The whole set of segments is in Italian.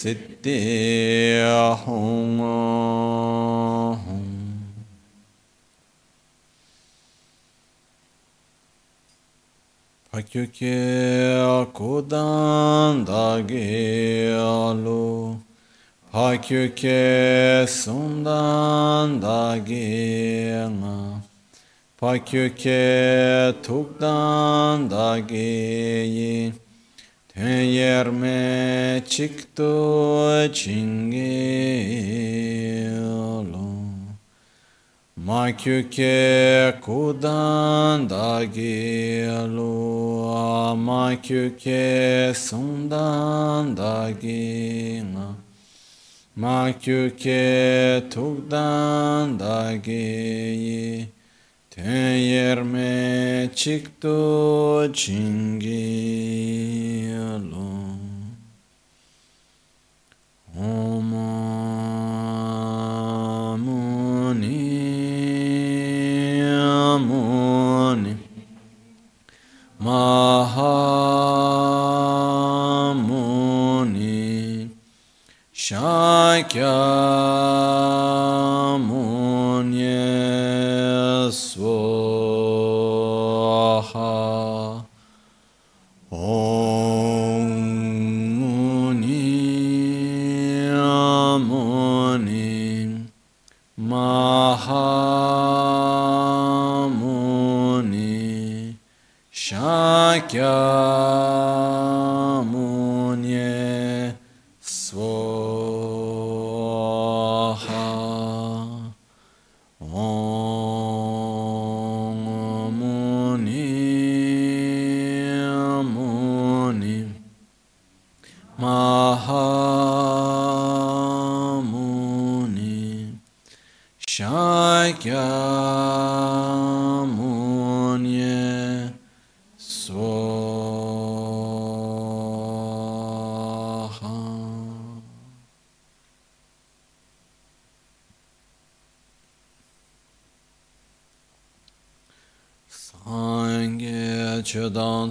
Siddhi Hung Hung Pakyukye kudan dagi alu Pakyukye sundan dage nga Pakyukye tukdan dagi yin Yerme çıktı çingelo Makyuke kudan da gelo Makyuke sundan da gina. Makyuke tukdan da geyi Yerme çıktı çingelo Om Muni Muni Mahamuni Shakya ja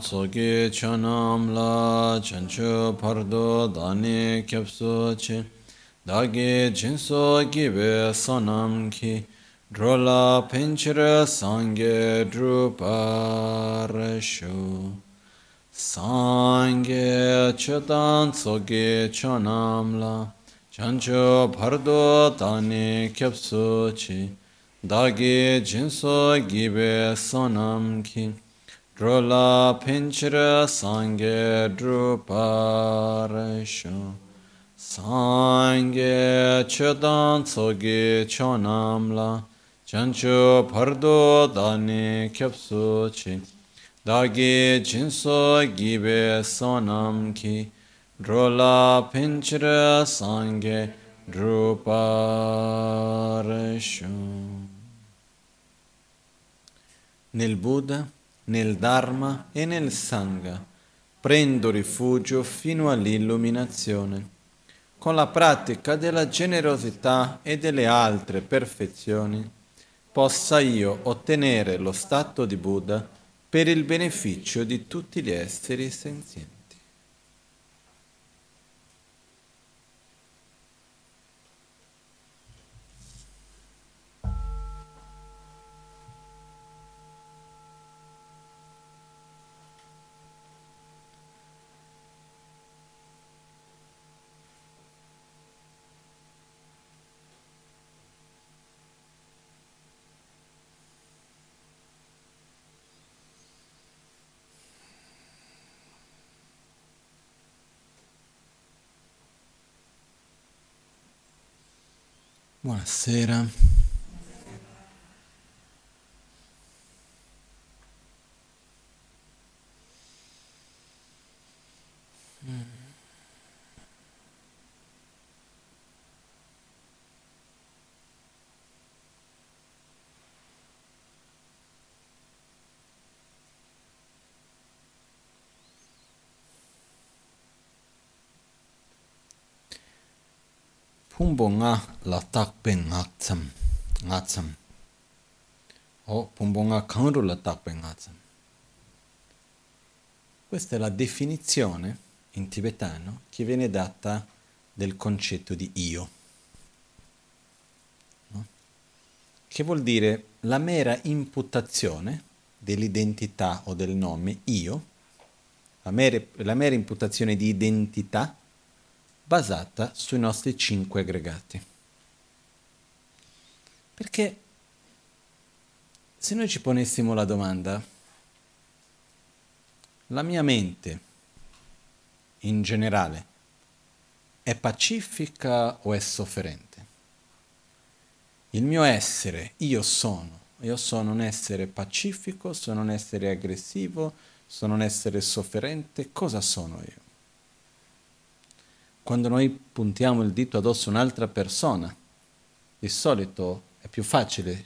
soge chanam la chancho pardo dani kyapso che dage jinso gibe sonam ki drola pinchira sangye druparasho. Sangye chodan soge chanam la chancho pardo dani kyapso che dagi jinso gibe sonam ki drola pinchira sangye druparasho sangye chodan tsogi chonam la chancho pardo dani kyapsu chi. Dagi jinso gibe sonam ki drola pinchira sangye druparasho nel Buddha, nel Dharma e nel Sangha. Prendo rifugio fino all'illuminazione. Con la pratica della generosità e delle altre perfezioni, possa io ottenere lo stato di Buddha per il beneficio di tutti gli esseri senzienti. Buonasera. Pumbo nga la takpe nga tsam, nga tsam. O pumbo nga kanru la takpe nga tsam. Questa è la definizione in tibetano che viene data del concetto di io. No? Che vuol dire la mera imputazione dell'identità o del nome io, la mera, la mera imputazione di identità basata sui nostri cinque aggregati. Perché se noi ci ponessimo la domanda, la mia mente in generale è pacifica o è sofferente? Il mio essere, io sono, io sono un essere pacifico, sono un essere aggressivo, sono un essere sofferente, cosa sono io? Quando noi puntiamo il dito addosso a un'altra persona, di solito è più facile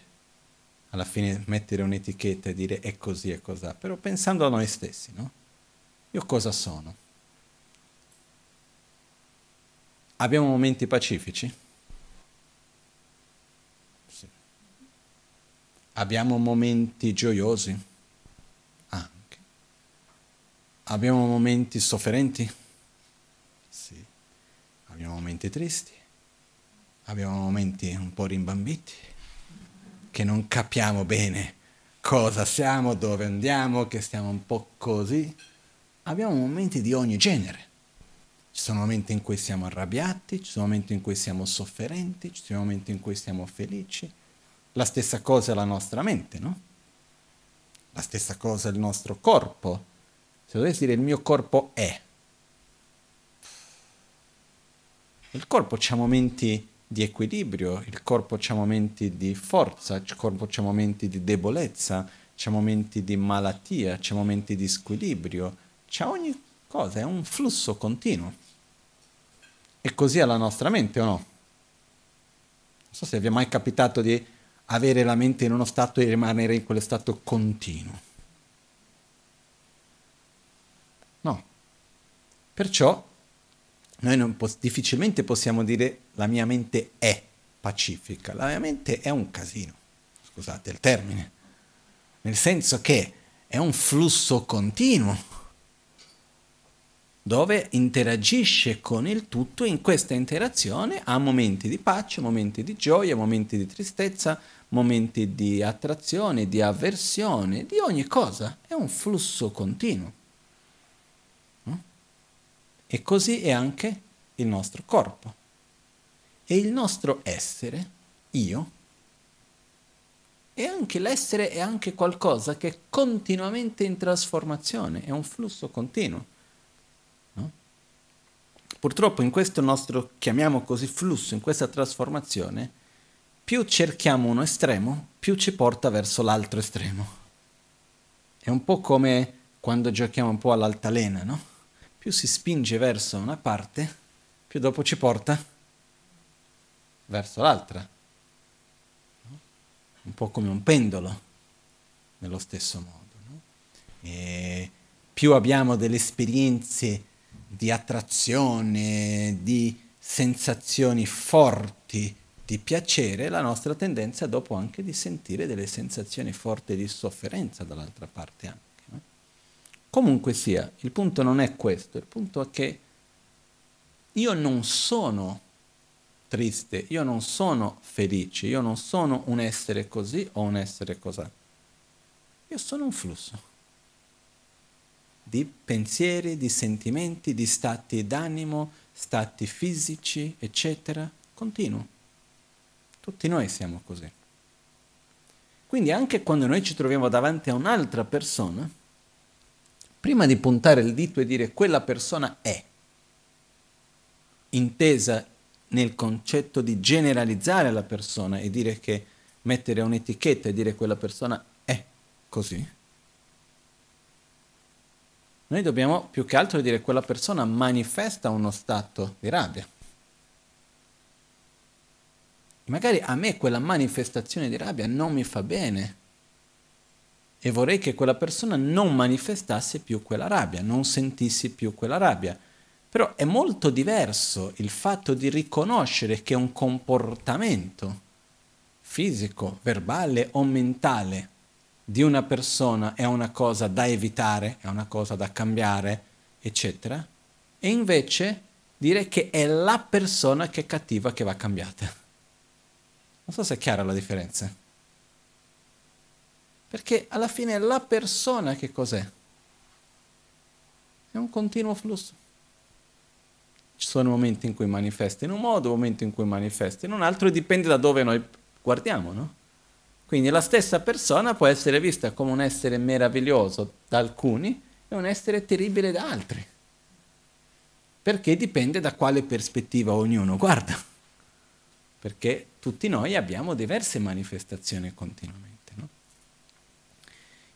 alla fine mettere un'etichetta e dire è così e cos'ha, però pensando a noi stessi, no? Io cosa sono? Abbiamo momenti pacifici? Sì. Abbiamo momenti gioiosi? Anche. Abbiamo momenti sofferenti? Abbiamo momenti tristi, abbiamo momenti un po' rimbambiti, che non capiamo bene cosa siamo, dove andiamo, che stiamo un po' così. Abbiamo momenti di ogni genere. Ci sono momenti in cui siamo arrabbiati, ci sono momenti in cui siamo sofferenti, ci sono momenti in cui siamo felici. La stessa cosa è la nostra mente, no? La stessa cosa è il nostro corpo. Se dovessi dire il mio corpo è, Il corpo ha momenti di equilibrio, il corpo ha momenti di forza, il corpo ha momenti di debolezza, c'è momenti di malattia, c'è momenti di squilibrio, c'è ogni cosa, è un flusso continuo. E così è la nostra mente o no? Non so se vi è mai capitato di avere la mente in uno stato e rimanere in quello stato continuo. No. Perciò noi po- difficilmente possiamo dire la mia mente è pacifica, la mia mente è un casino, scusate il termine, nel senso che è un flusso continuo dove interagisce con il tutto in questa interazione ha momenti di pace, momenti di gioia, momenti di tristezza, momenti di attrazione, di avversione, di ogni cosa. È un flusso continuo. E così è anche il nostro corpo. E il nostro essere, io, e anche l'essere è anche qualcosa che è continuamente in trasformazione, è un flusso continuo. No? Purtroppo in questo nostro, chiamiamo così, flusso, in questa trasformazione, più cerchiamo uno estremo, più ci porta verso l'altro estremo. È un po' come quando giochiamo un po' all'altalena, no? Più si spinge verso una parte, più dopo ci porta verso l'altra. Un po' come un pendolo, nello stesso modo. No? più abbiamo delle esperienze di attrazione, di sensazioni forti di piacere, la nostra tendenza è dopo anche di sentire delle sensazioni forti di sofferenza dall'altra parte anche. Comunque sia, il punto non è questo, il punto è che io non sono triste, io non sono felice, io non sono un essere così o un essere cos'è. Io sono un flusso di pensieri, di sentimenti, di stati d'animo, stati fisici, eccetera, continuo. Tutti noi siamo così. Quindi anche quando noi ci troviamo davanti a un'altra persona, prima di puntare il dito e dire quella persona è, intesa nel concetto di generalizzare la persona e dire che mettere un'etichetta e dire quella persona è così. Noi dobbiamo più che altro dire quella persona manifesta uno stato di rabbia. Magari a me quella manifestazione di rabbia non mi fa bene e vorrei che quella persona non manifestasse più quella rabbia, non sentissi più quella rabbia. Però è molto diverso il fatto di riconoscere che un comportamento fisico, verbale o mentale di una persona è una cosa da evitare, è una cosa da cambiare, eccetera, e invece dire che è la persona che è cattiva che va cambiata. Non so se è chiara la differenza. Perché alla fine la persona che cos'è? È un continuo flusso. Ci sono momenti in cui manifesta in un modo, momenti in cui manifesta in un altro e dipende da dove noi guardiamo, no? Quindi la stessa persona può essere vista come un essere meraviglioso da alcuni e un essere terribile da altri. Perché dipende da quale prospettiva ognuno guarda. Perché tutti noi abbiamo diverse manifestazioni continuamente.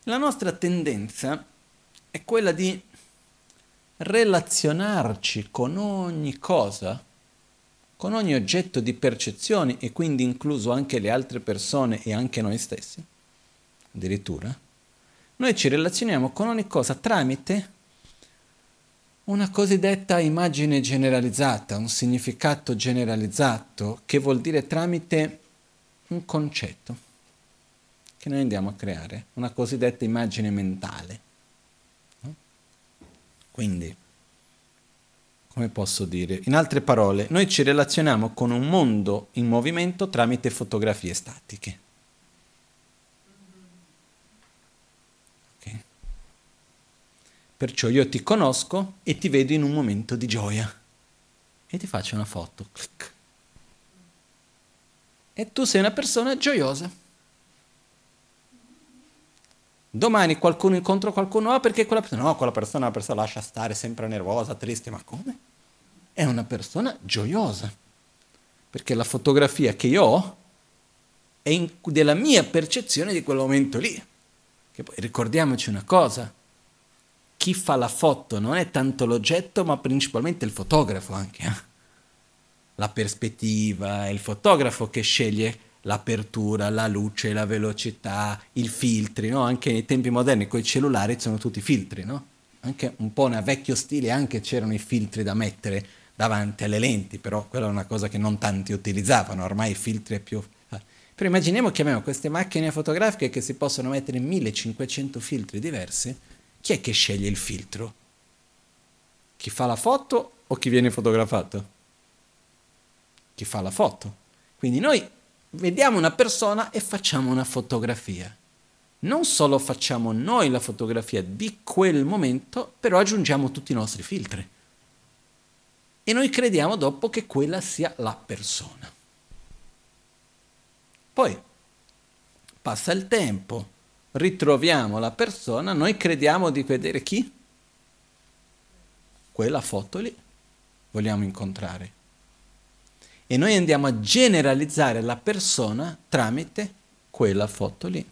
La nostra tendenza è quella di relazionarci con ogni cosa, con ogni oggetto di percezione e quindi incluso anche le altre persone e anche noi stessi, addirittura, noi ci relazioniamo con ogni cosa tramite una cosiddetta immagine generalizzata, un significato generalizzato, che vuol dire tramite un concetto che noi andiamo a creare, una cosiddetta immagine mentale. No? Quindi, come posso dire? In altre parole, noi ci relazioniamo con un mondo in movimento tramite fotografie statiche. Okay. Perciò io ti conosco e ti vedo in un momento di gioia e ti faccio una foto. Clic. E tu sei una persona gioiosa. Domani qualcuno incontra qualcuno, ah perché quella persona, no, quella persona è persona lascia stare, sempre nervosa, triste, ma come? È una persona gioiosa, perché la fotografia che io ho è in, della mia percezione di quel momento lì. Che poi ricordiamoci una cosa, chi fa la foto non è tanto l'oggetto, ma principalmente il fotografo anche. Eh? La prospettiva, è il fotografo che sceglie l'apertura, la luce, la velocità, i filtri, no? Anche nei tempi moderni con i cellulari sono tutti filtri, no? Anche un po' nel vecchio stile anche c'erano i filtri da mettere davanti alle lenti, però quella è una cosa che non tanti utilizzavano, ormai i filtri è più... Però immaginiamo che abbiamo queste macchine fotografiche che si possono mettere 1500 filtri diversi, chi è che sceglie il filtro? Chi fa la foto o chi viene fotografato? Chi fa la foto. Quindi noi vediamo una persona e facciamo una fotografia. Non solo facciamo noi la fotografia di quel momento, però aggiungiamo tutti i nostri filtri. E noi crediamo dopo che quella sia la persona. Poi passa il tempo, ritroviamo la persona, noi crediamo di vedere chi? Quella foto lì vogliamo incontrare e noi andiamo a generalizzare la persona tramite quella foto lì.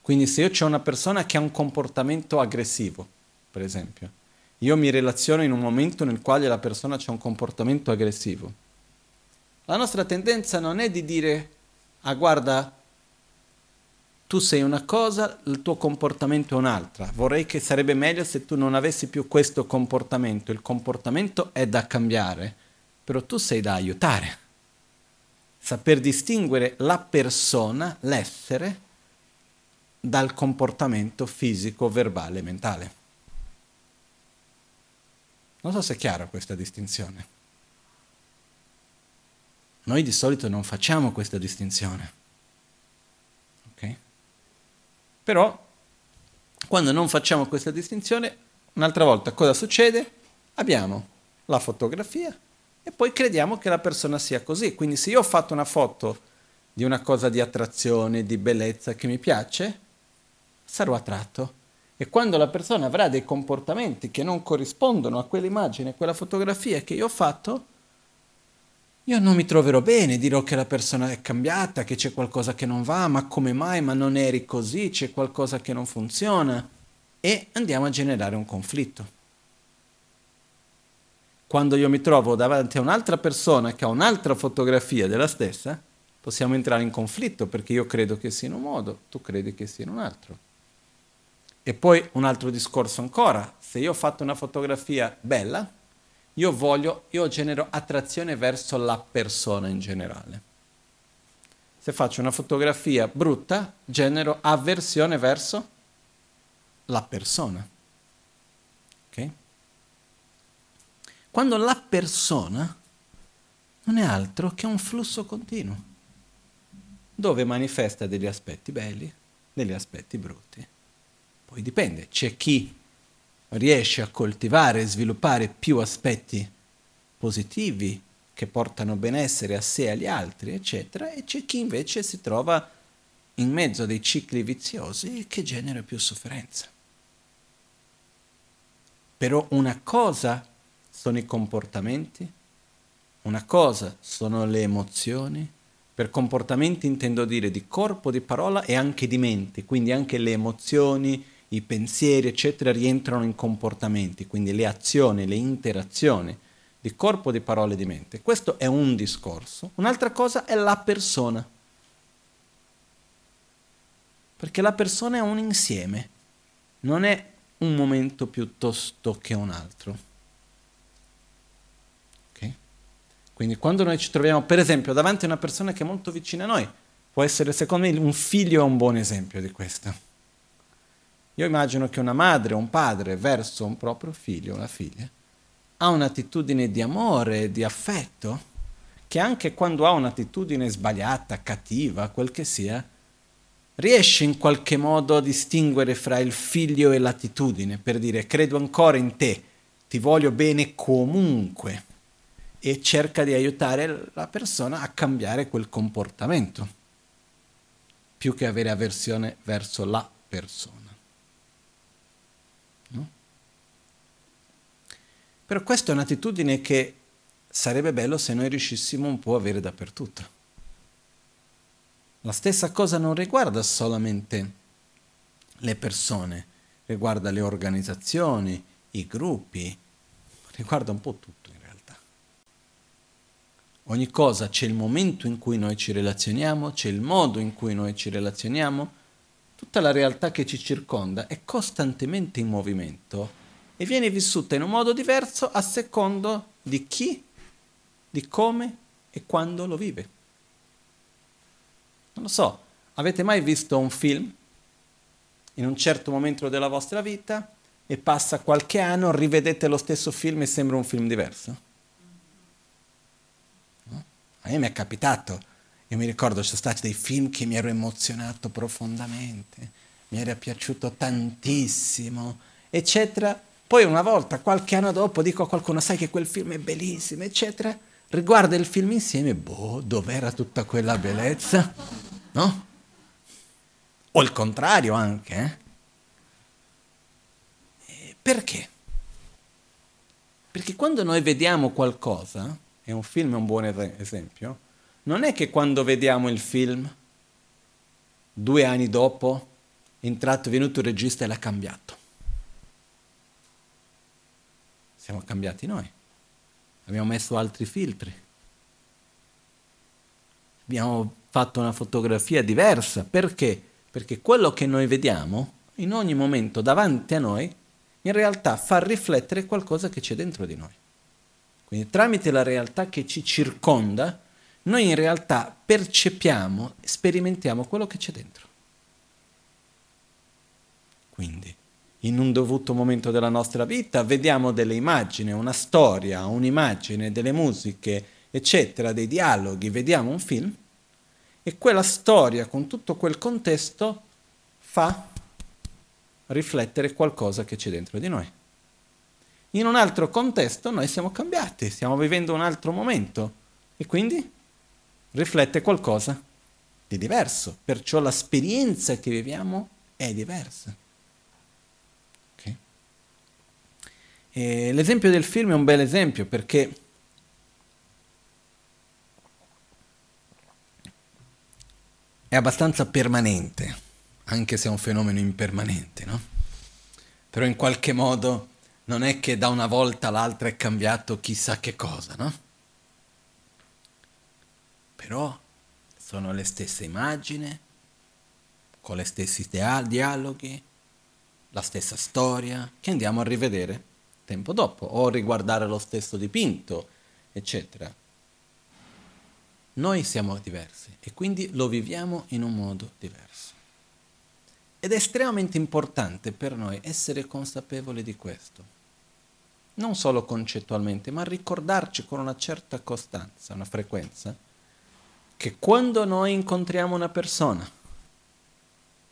Quindi se io ho una persona che ha un comportamento aggressivo, per esempio, io mi relaziono in un momento nel quale la persona ha un comportamento aggressivo. La nostra tendenza non è di dire, ah guarda, tu sei una cosa, il tuo comportamento è un'altra. Vorrei che sarebbe meglio se tu non avessi più questo comportamento. Il comportamento è da cambiare, però tu sei da aiutare. Saper distinguere la persona, l'essere, dal comportamento fisico, verbale, mentale. Non so se è chiara questa distinzione. Noi di solito non facciamo questa distinzione. Però, quando non facciamo questa distinzione, un'altra volta cosa succede? Abbiamo la fotografia e poi crediamo che la persona sia così. Quindi se io ho fatto una foto di una cosa di attrazione, di bellezza che mi piace, sarò attratto. E quando la persona avrà dei comportamenti che non corrispondono a quell'immagine, a quella fotografia che io ho fatto, io non mi troverò bene, dirò che la persona è cambiata, che c'è qualcosa che non va, ma come mai, ma non eri così, c'è qualcosa che non funziona e andiamo a generare un conflitto. Quando io mi trovo davanti a un'altra persona che ha un'altra fotografia della stessa, possiamo entrare in conflitto perché io credo che sia in un modo, tu credi che sia in un altro. E poi un altro discorso ancora, se io ho fatto una fotografia bella, io voglio, io genero attrazione verso la persona in generale. Se faccio una fotografia brutta, genero avversione verso la persona. Ok? Quando la persona non è altro che un flusso continuo, dove manifesta degli aspetti belli, degli aspetti brutti. Poi dipende, c'è chi riesce a coltivare e sviluppare più aspetti positivi che portano benessere a sé e agli altri, eccetera, e c'è chi invece si trova in mezzo a dei cicli viziosi che genera più sofferenza. Però una cosa sono i comportamenti, una cosa sono le emozioni, per comportamenti intendo dire di corpo, di parola e anche di mente, quindi anche le emozioni, i pensieri, eccetera, rientrano in comportamenti, quindi le azioni, le interazioni di corpo, di parole di mente. Questo è un discorso. Un'altra cosa è la persona. Perché la persona è un insieme, non è un momento piuttosto che un altro. Okay? Quindi quando noi ci troviamo, per esempio, davanti a una persona che è molto vicina a noi, può essere secondo me un figlio è un buon esempio di questo io immagino che una madre o un padre verso un proprio figlio o una figlia ha un'attitudine di amore, di affetto, che anche quando ha un'attitudine sbagliata, cattiva, quel che sia, riesce in qualche modo a distinguere fra il figlio e l'attitudine, per dire credo ancora in te, ti voglio bene comunque, e cerca di aiutare la persona a cambiare quel comportamento, più che avere avversione verso la persona. Però questa è un'attitudine che sarebbe bello se noi riuscissimo un po' a avere dappertutto. La stessa cosa non riguarda solamente le persone, riguarda le organizzazioni, i gruppi, riguarda un po' tutto in realtà. Ogni cosa c'è il momento in cui noi ci relazioniamo, c'è il modo in cui noi ci relazioniamo, tutta la realtà che ci circonda è costantemente in movimento e viene vissuta in un modo diverso a secondo di chi, di come e quando lo vive. Non lo so, avete mai visto un film in un certo momento della vostra vita e passa qualche anno, rivedete lo stesso film e sembra un film diverso? No? A me mi è capitato, io mi ricordo ci sono stati dei film che mi ero emozionato profondamente, mi era piaciuto tantissimo, eccetera, poi una volta, qualche anno dopo, dico a qualcuno, sai che quel film è bellissimo, eccetera. Riguarda il film insieme, boh, dov'era tutta quella bellezza? No? O il contrario anche, eh? Perché? Perché quando noi vediamo qualcosa, e un film è un buon esempio, non è che quando vediamo il film, due anni dopo, entrato, è venuto il regista e l'ha cambiato. Siamo cambiati noi. Abbiamo messo altri filtri. Abbiamo fatto una fotografia diversa. Perché? Perché quello che noi vediamo in ogni momento davanti a noi in realtà fa riflettere qualcosa che c'è dentro di noi. Quindi tramite la realtà che ci circonda, noi in realtà percepiamo, sperimentiamo quello che c'è dentro. Quindi in un dovuto momento della nostra vita, vediamo delle immagini, una storia, un'immagine, delle musiche, eccetera, dei dialoghi, vediamo un film e quella storia con tutto quel contesto fa riflettere qualcosa che c'è dentro di noi. In un altro contesto noi siamo cambiati, stiamo vivendo un altro momento e quindi riflette qualcosa di diverso, perciò l'esperienza che viviamo è diversa. E l'esempio del film è un bel esempio perché è abbastanza permanente, anche se è un fenomeno impermanente, no? Però in qualche modo non è che da una volta all'altra è cambiato chissà che cosa, no? Però sono le stesse immagini, con gli stessi dialoghi, la stessa storia, che andiamo a rivedere tempo dopo, o riguardare lo stesso dipinto, eccetera. Noi siamo diversi e quindi lo viviamo in un modo diverso. Ed è estremamente importante per noi essere consapevoli di questo. Non solo concettualmente, ma ricordarci con una certa costanza, una frequenza, che quando noi incontriamo una persona,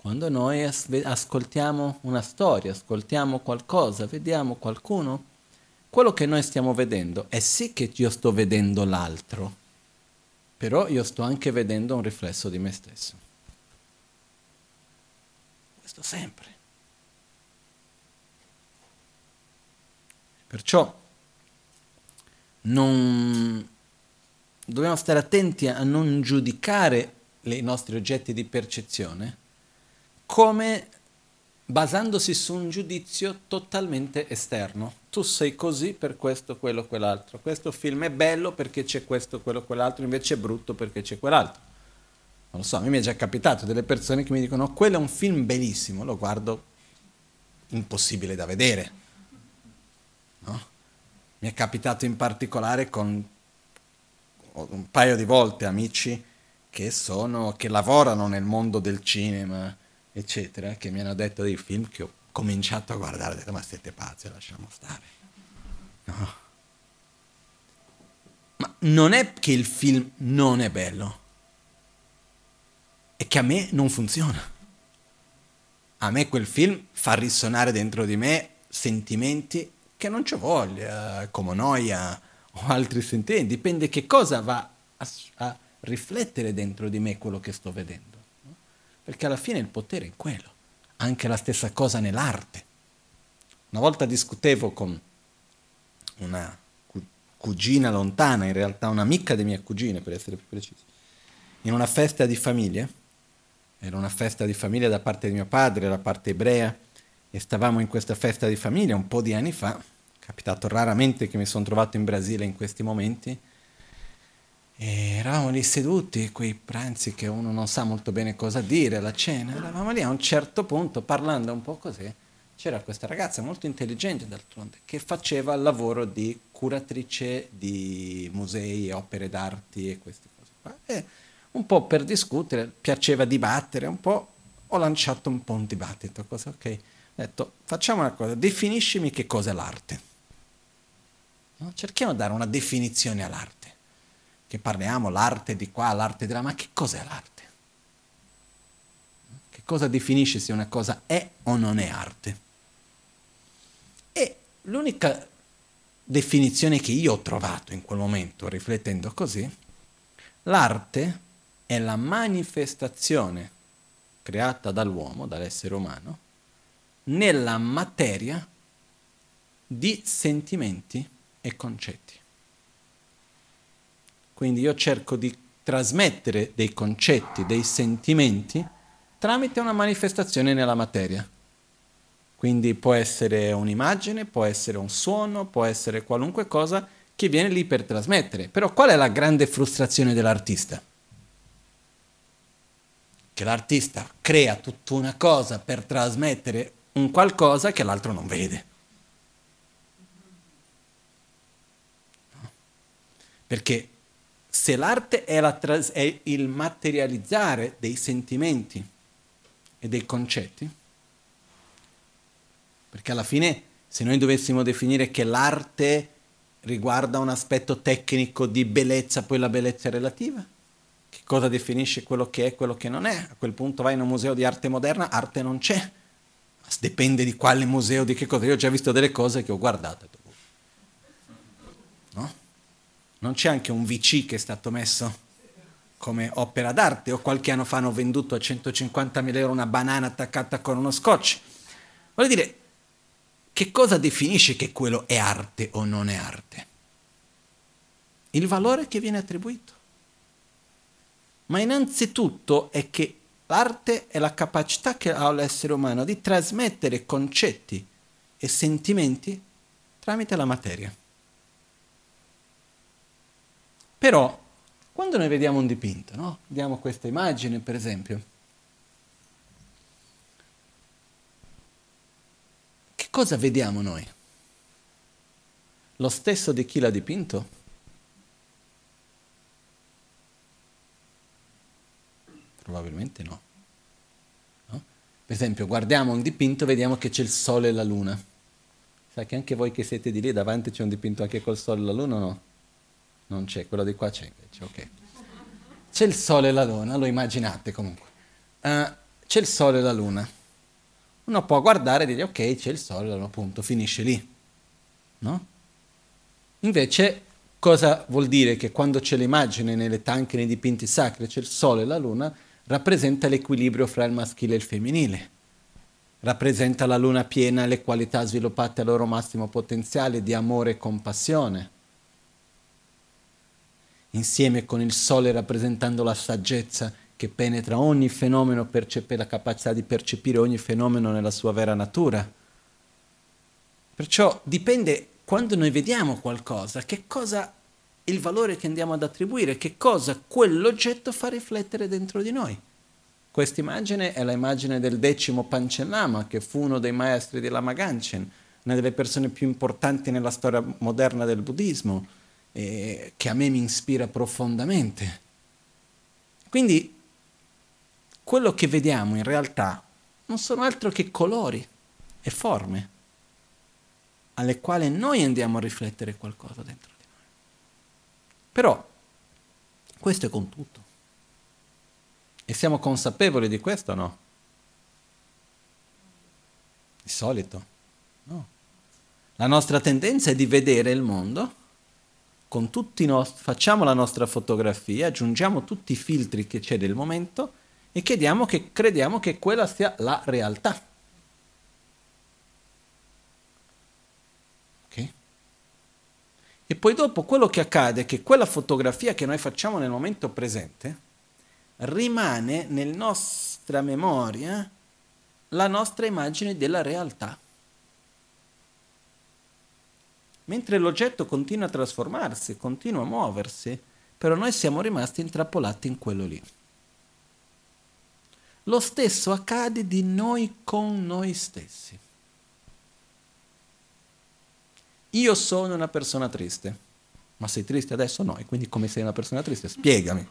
quando noi ascoltiamo una storia, ascoltiamo qualcosa, vediamo qualcuno, quello che noi stiamo vedendo è sì che io sto vedendo l'altro, però io sto anche vedendo un riflesso di me stesso. Questo sempre. Perciò non, dobbiamo stare attenti a non giudicare i nostri oggetti di percezione come basandosi su un giudizio totalmente esterno. Tu sei così per questo, quello, quell'altro. Questo film è bello perché c'è questo, quello, quell'altro, invece è brutto perché c'è quell'altro. Non lo so, a me mi è già capitato delle persone che mi dicono oh, quello è un film bellissimo, lo guardo impossibile da vedere. No? Mi è capitato in particolare con un paio di volte amici che, sono, che lavorano nel mondo del cinema, eccetera, che mi hanno detto dei film che ho cominciato a guardare, ho detto ma siete pazzi, lasciamo stare. No. Ma non è che il film non è bello, è che a me non funziona. A me quel film fa risuonare dentro di me sentimenti che non c'ho voglia, come noia o altri sentimenti, dipende che cosa va a, a riflettere dentro di me quello che sto vedendo perché alla fine il potere è quello. Anche la stessa cosa nell'arte. Una volta discutevo con una cugina lontana, in realtà un'amica di mie cugine per essere più precisi, in una festa di famiglia, era una festa di famiglia da parte di mio padre, la parte ebrea, e stavamo in questa festa di famiglia un po' di anni fa, è capitato raramente che mi sono trovato in Brasile in questi momenti, e eravamo lì seduti, quei pranzi che uno non sa molto bene cosa dire, la cena, eravamo lì a un certo punto parlando un po' così. C'era questa ragazza molto intelligente d'altronde che faceva il lavoro di curatrice di musei, opere d'arte e queste cose qua. E un po' per discutere, piaceva dibattere, un po' ho lanciato un po' un dibattito, cosa ok? Ho detto, facciamo una cosa, definiscimi che cos'è l'arte. No? Cerchiamo di dare una definizione all'arte che parliamo l'arte di qua, l'arte di là, ma che cos'è l'arte? Che cosa definisce se una cosa è o non è arte? E l'unica definizione che io ho trovato in quel momento, riflettendo così, l'arte è la manifestazione creata dall'uomo, dall'essere umano, nella materia di sentimenti e concetti. Quindi io cerco di trasmettere dei concetti, dei sentimenti tramite una manifestazione nella materia. Quindi può essere un'immagine, può essere un suono, può essere qualunque cosa che viene lì per trasmettere. Però qual è la grande frustrazione dell'artista? Che l'artista crea tutta una cosa per trasmettere un qualcosa che l'altro non vede. Perché se l'arte è, tras- è il materializzare dei sentimenti e dei concetti, perché alla fine se noi dovessimo definire che l'arte riguarda un aspetto tecnico di bellezza, poi la bellezza è relativa, che cosa definisce quello che è e quello che non è? A quel punto vai in un museo di arte moderna, arte non c'è, dipende di quale museo, di che cosa. Io ho già visto delle cose che ho guardato. No? Non c'è anche un VC che è stato messo come opera d'arte o qualche anno fa hanno venduto a 150.000 euro una banana attaccata con uno scotch. Voglio dire, che cosa definisce che quello è arte o non è arte? Il valore che viene attribuito. Ma innanzitutto è che l'arte è la capacità che ha l'essere umano di trasmettere concetti e sentimenti tramite la materia. Però, quando noi vediamo un dipinto, no? vediamo questa immagine per esempio, che cosa vediamo noi? Lo stesso di chi l'ha dipinto? Probabilmente no. no. Per esempio, guardiamo un dipinto, vediamo che c'è il sole e la luna. Sai che anche voi che siete di lì davanti c'è un dipinto anche col sole e la luna o no? Non c'è, quello di qua c'è invece, ok. C'è il sole e la luna, lo immaginate comunque. Uh, c'è il sole e la luna. Uno può guardare e dire ok, c'è il sole e luna, appunto, finisce lì. No? Invece, cosa vuol dire che quando c'è l'immagine nelle tanche, nei dipinti sacri, c'è il sole e la luna, rappresenta l'equilibrio fra il maschile e il femminile. Rappresenta la luna piena le qualità sviluppate al loro massimo potenziale di amore e compassione. Insieme con il sole rappresentando la saggezza che penetra ogni fenomeno, percepe la capacità di percepire ogni fenomeno nella sua vera natura. Perciò dipende quando noi vediamo qualcosa, che cosa il valore che andiamo ad attribuire, che cosa quell'oggetto fa riflettere dentro di noi. Questa immagine è l'immagine del decimo Pancellama, che fu uno dei maestri di Lama Ganchen, una delle persone più importanti nella storia moderna del buddismo, eh, che a me mi ispira profondamente. Quindi quello che vediamo in realtà non sono altro che colori e forme alle quali noi andiamo a riflettere qualcosa dentro. Però questo è con tutto. E siamo consapevoli di questo o no? Di solito, no. La nostra tendenza è di vedere il mondo con tutti i nostri, facciamo la nostra fotografia, aggiungiamo tutti i filtri che c'è nel momento e chiediamo che crediamo che quella sia la realtà. E poi dopo quello che accade è che quella fotografia che noi facciamo nel momento presente rimane nella nostra memoria la nostra immagine della realtà. Mentre l'oggetto continua a trasformarsi, continua a muoversi, però noi siamo rimasti intrappolati in quello lì. Lo stesso accade di noi con noi stessi. Io sono una persona triste. Ma sei triste adesso? No. E quindi come sei una persona triste? Spiegami.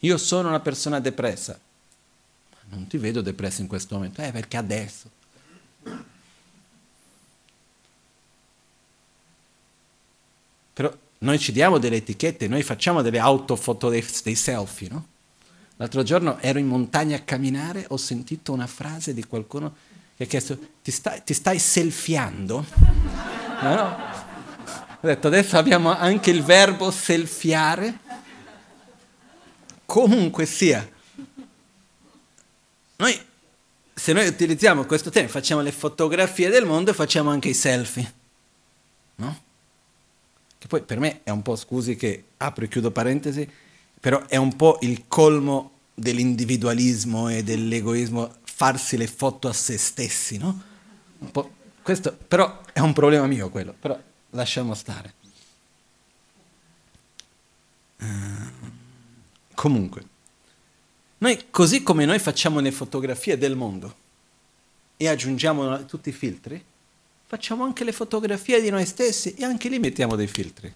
Io sono una persona depressa. Non ti vedo depressa in questo momento. Eh, perché adesso. Però noi ci diamo delle etichette, noi facciamo delle autofoto dei, dei selfie, no? L'altro giorno ero in montagna a camminare, ho sentito una frase di qualcuno che ha chiesto, ti stai, ti stai selfiando? No, no. Ho detto, adesso abbiamo anche il verbo selfiare. Comunque sia, noi, se noi utilizziamo questo termine, facciamo le fotografie del mondo e facciamo anche i selfie. No? Che poi per me è un po', scusi che apro e chiudo parentesi, però è un po' il colmo dell'individualismo e dell'egoismo farsi le foto a se stessi, no? questo però è un problema mio quello, però lasciamo stare. Uh, comunque, noi così come noi facciamo le fotografie del mondo e aggiungiamo tutti i filtri, facciamo anche le fotografie di noi stessi e anche lì mettiamo dei filtri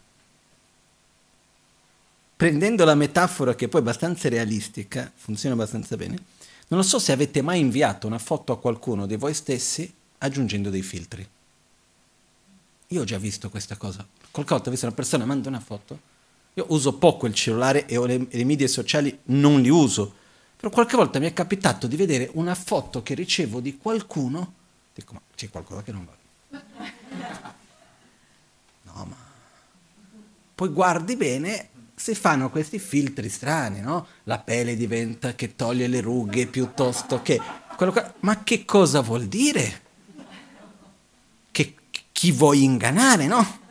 prendendo la metafora che poi è abbastanza realistica, funziona abbastanza bene, non lo so se avete mai inviato una foto a qualcuno di voi stessi aggiungendo dei filtri. Io ho già visto questa cosa. Qualche volta ho visto una persona manda una foto. Io uso poco il cellulare e le, le medie sociali non li uso. Però qualche volta mi è capitato di vedere una foto che ricevo di qualcuno. Dico, ma c'è qualcosa che non va. No, ma... Poi guardi bene si fanno questi filtri strani, no? La pelle diventa che toglie le rughe piuttosto che... Che... Ma che cosa vuol dire? Che chi vuoi ingannare, no?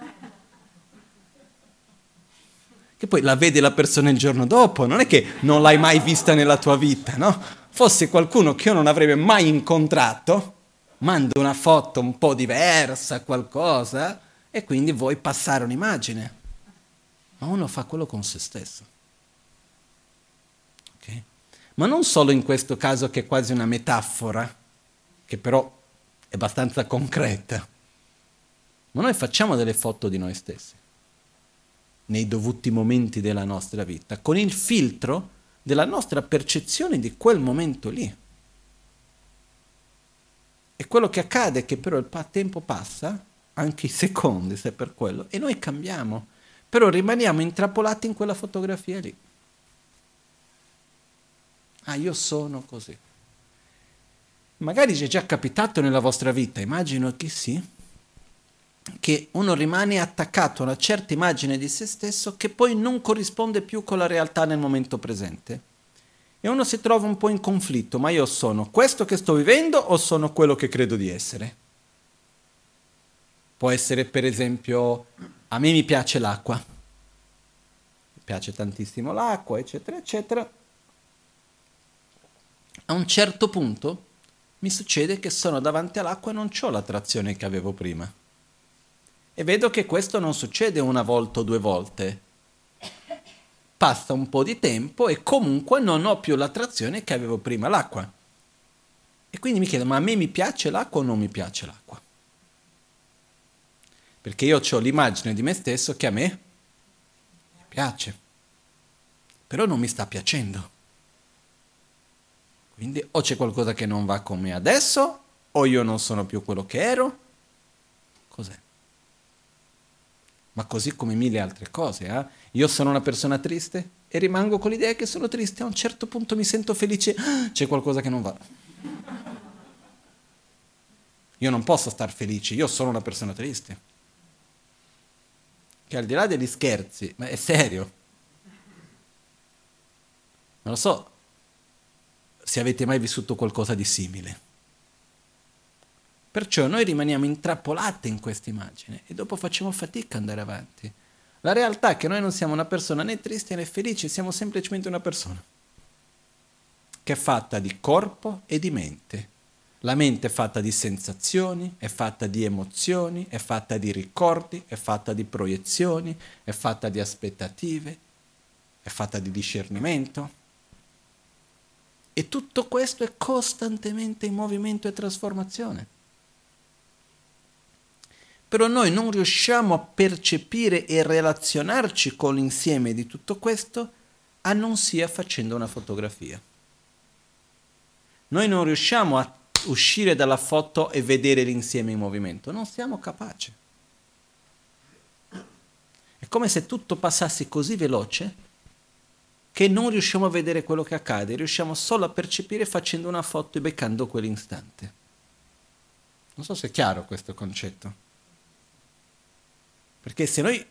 Che poi la vede la persona il giorno dopo, non è che non l'hai mai vista nella tua vita, no? Fosse qualcuno che io non avrebbe mai incontrato, mando una foto un po' diversa, qualcosa, e quindi vuoi passare un'immagine ma uno fa quello con se stesso. Okay? Ma non solo in questo caso che è quasi una metafora, che però è abbastanza concreta, ma noi facciamo delle foto di noi stessi nei dovuti momenti della nostra vita, con il filtro della nostra percezione di quel momento lì. E quello che accade è che però il tempo passa, anche i secondi se per quello, e noi cambiamo però rimaniamo intrappolati in quella fotografia lì. Ah, io sono così. Magari ci è già capitato nella vostra vita, immagino che sì, che uno rimane attaccato a una certa immagine di se stesso che poi non corrisponde più con la realtà nel momento presente. E uno si trova un po' in conflitto, ma io sono questo che sto vivendo o sono quello che credo di essere? Può essere per esempio a me mi piace l'acqua, mi piace tantissimo l'acqua, eccetera, eccetera. A un certo punto mi succede che sono davanti all'acqua e non ho l'attrazione che avevo prima. E vedo che questo non succede una volta o due volte. Passa un po' di tempo e comunque non ho più l'attrazione che avevo prima l'acqua. E quindi mi chiedo, ma a me mi piace l'acqua o non mi piace l'acqua? Perché io ho l'immagine di me stesso che a me piace, però non mi sta piacendo. Quindi o c'è qualcosa che non va con me adesso, o io non sono più quello che ero. Cos'è? Ma così come mille altre cose. Eh? Io sono una persona triste e rimango con l'idea che sono triste. A un certo punto mi sento felice. C'è qualcosa che non va. Io non posso star felice, io sono una persona triste che al di là degli scherzi, ma è serio. Non lo so se avete mai vissuto qualcosa di simile. Perciò noi rimaniamo intrappolati in questa immagine e dopo facciamo fatica ad andare avanti. La realtà è che noi non siamo una persona né triste né felice, siamo semplicemente una persona che è fatta di corpo e di mente la mente è fatta di sensazioni, è fatta di emozioni, è fatta di ricordi, è fatta di proiezioni, è fatta di aspettative, è fatta di discernimento. E tutto questo è costantemente in movimento e trasformazione. Però noi non riusciamo a percepire e relazionarci con l'insieme di tutto questo a non sia facendo una fotografia. Noi non riusciamo a uscire dalla foto e vedere l'insieme in movimento. Non siamo capaci. È come se tutto passasse così veloce che non riusciamo a vedere quello che accade, riusciamo solo a percepire facendo una foto e beccando quell'istante. Non so se è chiaro questo concetto. Perché se noi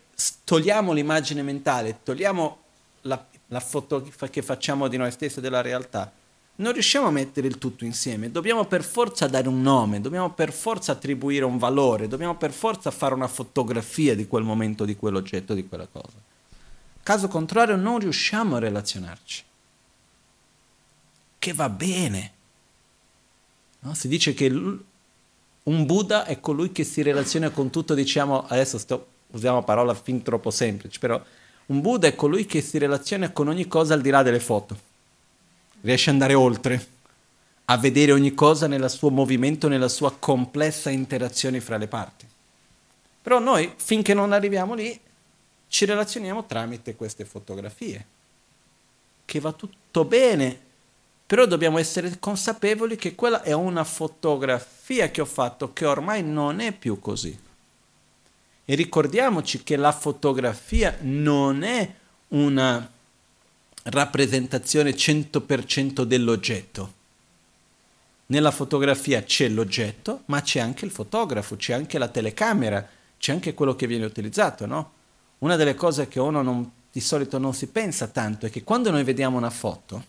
togliamo l'immagine mentale, togliamo la, la foto che facciamo di noi stessi e della realtà, non riusciamo a mettere il tutto insieme, dobbiamo per forza dare un nome, dobbiamo per forza attribuire un valore, dobbiamo per forza fare una fotografia di quel momento, di quell'oggetto, di quella cosa. Caso contrario non riusciamo a relazionarci. Che va bene. No? Si dice che un Buddha è colui che si relaziona con tutto, diciamo, adesso sto, usiamo parola fin troppo semplice, però un Buddha è colui che si relaziona con ogni cosa al di là delle foto riesce ad andare oltre, a vedere ogni cosa nel suo movimento, nella sua complessa interazione fra le parti. Però noi, finché non arriviamo lì, ci relazioniamo tramite queste fotografie, che va tutto bene, però dobbiamo essere consapevoli che quella è una fotografia che ho fatto, che ormai non è più così. E ricordiamoci che la fotografia non è una rappresentazione 100% dell'oggetto. Nella fotografia c'è l'oggetto, ma c'è anche il fotografo, c'è anche la telecamera, c'è anche quello che viene utilizzato, no? Una delle cose che uno non di solito non si pensa tanto è che quando noi vediamo una foto,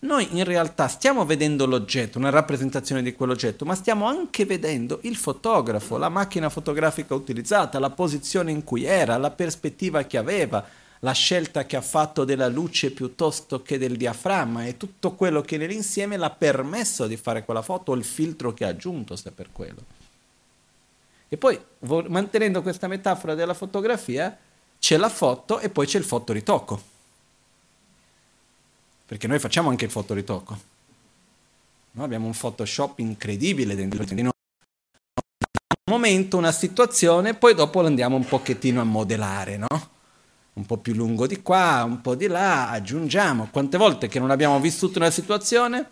noi in realtà stiamo vedendo l'oggetto, una rappresentazione di quell'oggetto, ma stiamo anche vedendo il fotografo, la macchina fotografica utilizzata, la posizione in cui era, la prospettiva che aveva, la scelta che ha fatto della luce piuttosto che del diaframma e tutto quello che nell'insieme l'ha permesso di fare quella foto il filtro che ha aggiunto se per quello. E poi, mantenendo questa metafora della fotografia, c'è la foto e poi c'è il fotoritocco perché noi facciamo anche il fotoritocco. No? Abbiamo un Photoshop incredibile dentro di noi. Un momento, una situazione, poi dopo lo andiamo un pochettino a modellare, no? Un po' più lungo di qua, un po' di là, aggiungiamo. Quante volte che non abbiamo vissuto una situazione,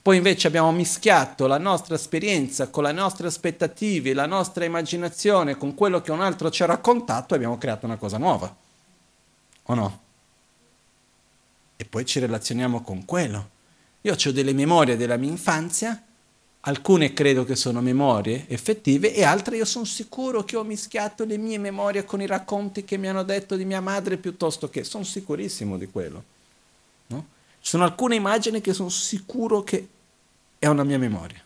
poi invece abbiamo mischiato la nostra esperienza con le nostre aspettative, la nostra immaginazione, con quello che un altro ci ha raccontato e abbiamo creato una cosa nuova. O no? E poi ci relazioniamo con quello. Io ho delle memorie della mia infanzia, alcune credo che sono memorie effettive e altre io sono sicuro che ho mischiato le mie memorie con i racconti che mi hanno detto di mia madre piuttosto che, sono sicurissimo di quello. No? Ci sono alcune immagini che sono sicuro che è una mia memoria,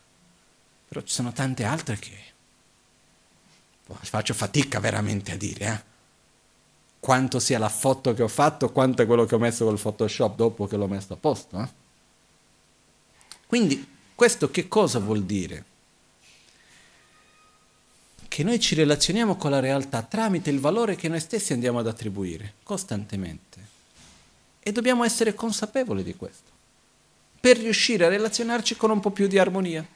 però ci sono tante altre che faccio fatica veramente a dire. Eh? Quanto sia la foto che ho fatto, quanto è quello che ho messo col Photoshop dopo che l'ho messo a posto. Eh? Quindi questo che cosa vuol dire? Che noi ci relazioniamo con la realtà tramite il valore che noi stessi andiamo ad attribuire costantemente. E dobbiamo essere consapevoli di questo, per riuscire a relazionarci con un po' più di armonia.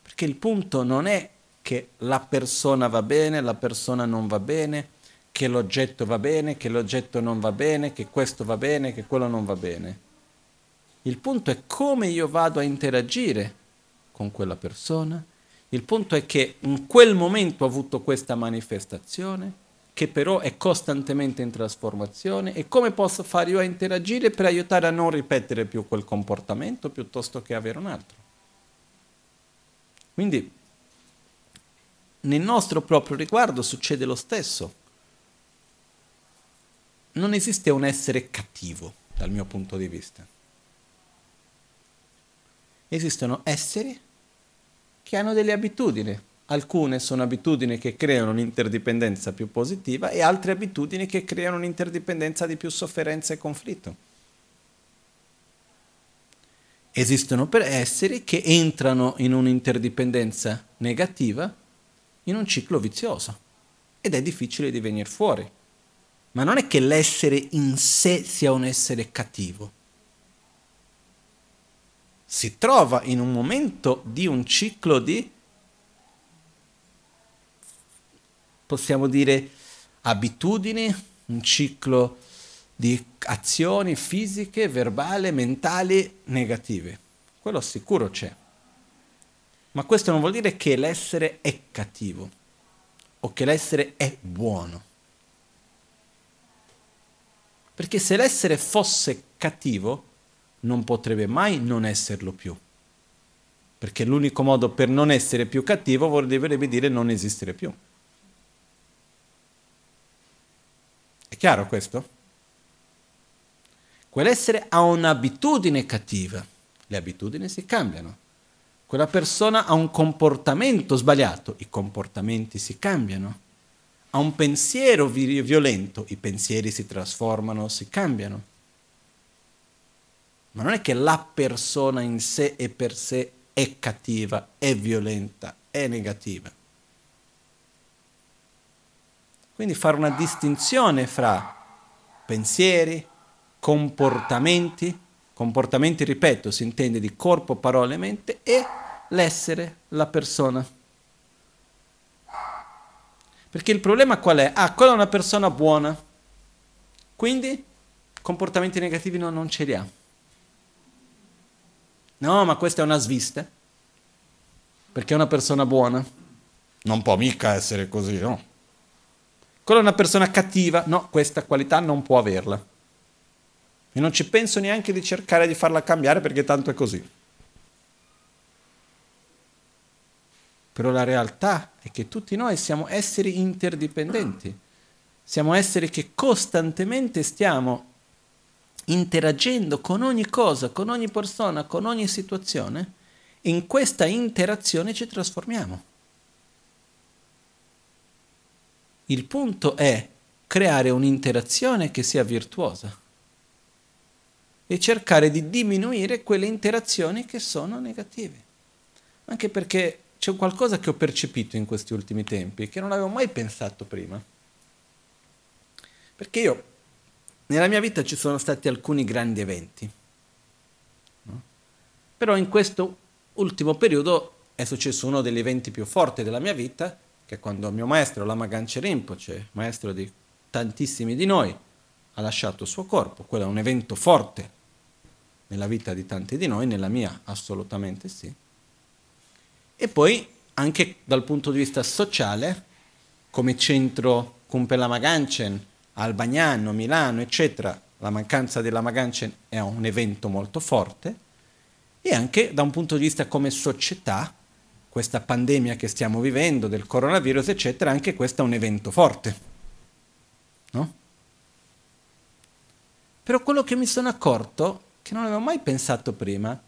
Perché il punto non è che la persona va bene, la persona non va bene, che l'oggetto va bene, che l'oggetto non va bene, che questo va bene, che quello non va bene. Il punto è come io vado a interagire con quella persona. Il punto è che in quel momento ho avuto questa manifestazione, che però è costantemente in trasformazione, e come posso fare io a interagire per aiutare a non ripetere più quel comportamento piuttosto che avere un altro. Quindi nel nostro proprio riguardo succede lo stesso. Non esiste un essere cattivo dal mio punto di vista. Esistono esseri che hanno delle abitudini. Alcune sono abitudini che creano un'interdipendenza più positiva e altre abitudini che creano un'interdipendenza di più sofferenza e conflitto. Esistono per esseri che entrano in un'interdipendenza negativa in un ciclo vizioso ed è difficile di venire fuori. Ma non è che l'essere in sé sia un essere cattivo. Si trova in un momento di un ciclo di, possiamo dire, abitudini, un ciclo di azioni fisiche, verbali, mentali negative. Quello sicuro c'è. Ma questo non vuol dire che l'essere è cattivo o che l'essere è buono. Perché se l'essere fosse cattivo, non potrebbe mai non esserlo più. Perché l'unico modo per non essere più cattivo vorrebbe dire non esistere più. È chiaro questo? Quell'essere ha un'abitudine cattiva. Le abitudini si cambiano. Quella persona ha un comportamento sbagliato, i comportamenti si cambiano. Ha un pensiero violento, i pensieri si trasformano, si cambiano. Ma non è che la persona in sé e per sé è cattiva, è violenta, è negativa. Quindi fare una distinzione fra pensieri, comportamenti, comportamenti, ripeto, si intende di corpo, parole, mente e l'essere, la persona. Perché il problema qual è? Ah, quella è una persona buona, quindi comportamenti negativi no, non ce li ha. No, ma questa è una svista, perché è una persona buona. Non può mica essere così, no? Quella è una persona cattiva, no, questa qualità non può averla. E non ci penso neanche di cercare di farla cambiare perché tanto è così. Però la realtà è che tutti noi siamo esseri interdipendenti, siamo esseri che costantemente stiamo interagendo con ogni cosa, con ogni persona, con ogni situazione. In questa interazione ci trasformiamo. Il punto è creare un'interazione che sia virtuosa e cercare di diminuire quelle interazioni che sono negative. Anche perché c'è qualcosa che ho percepito in questi ultimi tempi che non avevo mai pensato prima. Perché io, nella mia vita ci sono stati alcuni grandi eventi, no? però in questo ultimo periodo è successo uno degli eventi più forti della mia vita, che è quando mio maestro, Lama Ganche Rinpoche, maestro di tantissimi di noi, ha lasciato il suo corpo. Quello è un evento forte nella vita di tanti di noi, nella mia assolutamente sì. E poi anche dal punto di vista sociale, come centro Kumpelama Ganchen, Albagnano, Milano, eccetera, la mancanza della Ganchen è un evento molto forte, e anche da un punto di vista come società, questa pandemia che stiamo vivendo del coronavirus, eccetera, anche questo è un evento forte. No? Però quello che mi sono accorto, che non avevo mai pensato prima,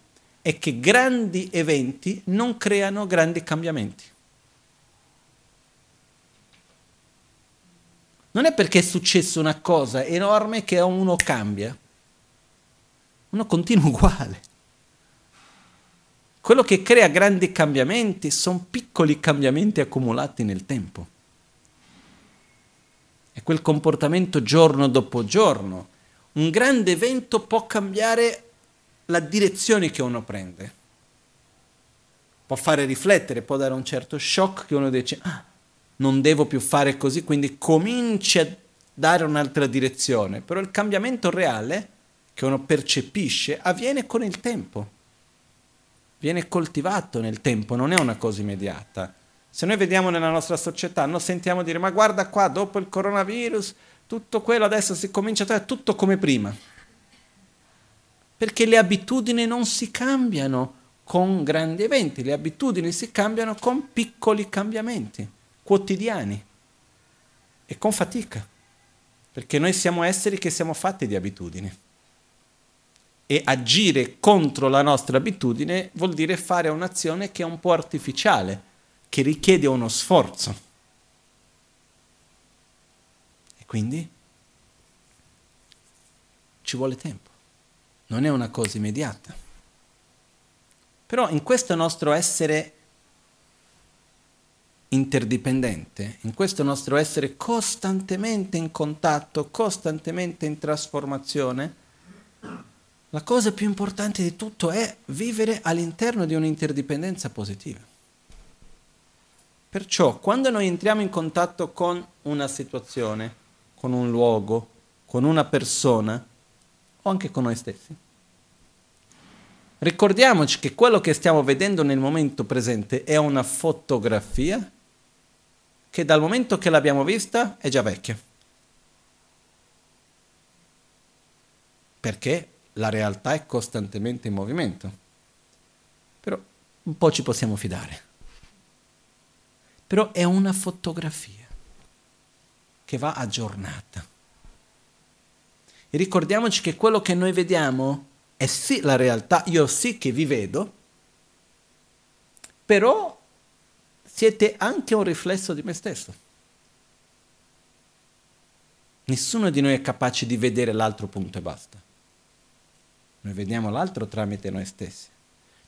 è che grandi eventi non creano grandi cambiamenti. Non è perché è successa una cosa enorme che uno cambia. Uno continua uguale. Quello che crea grandi cambiamenti sono piccoli cambiamenti accumulati nel tempo. È quel comportamento giorno dopo giorno. Un grande evento può cambiare la direzione che uno prende. Può fare riflettere, può dare un certo shock che uno dice, ah, non devo più fare così, quindi comincia a dare un'altra direzione. Però il cambiamento reale che uno percepisce avviene con il tempo, viene coltivato nel tempo, non è una cosa immediata. Se noi vediamo nella nostra società, noi sentiamo dire, ma guarda qua, dopo il coronavirus, tutto quello adesso si comincia a tutto come prima perché le abitudini non si cambiano con grandi eventi, le abitudini si cambiano con piccoli cambiamenti quotidiani e con fatica, perché noi siamo esseri che siamo fatti di abitudini. E agire contro la nostra abitudine vuol dire fare un'azione che è un po' artificiale, che richiede uno sforzo. E quindi ci vuole tempo non è una cosa immediata. Però in questo nostro essere interdipendente, in questo nostro essere costantemente in contatto, costantemente in trasformazione, la cosa più importante di tutto è vivere all'interno di un'interdipendenza positiva. Perciò quando noi entriamo in contatto con una situazione, con un luogo, con una persona, o anche con noi stessi. Ricordiamoci che quello che stiamo vedendo nel momento presente è una fotografia che dal momento che l'abbiamo vista è già vecchia. Perché la realtà è costantemente in movimento. Però un po' ci possiamo fidare. Però è una fotografia che va aggiornata. Ricordiamoci che quello che noi vediamo è sì la realtà, io sì che vi vedo, però siete anche un riflesso di me stesso. Nessuno di noi è capace di vedere l'altro punto e basta. Noi vediamo l'altro tramite noi stessi.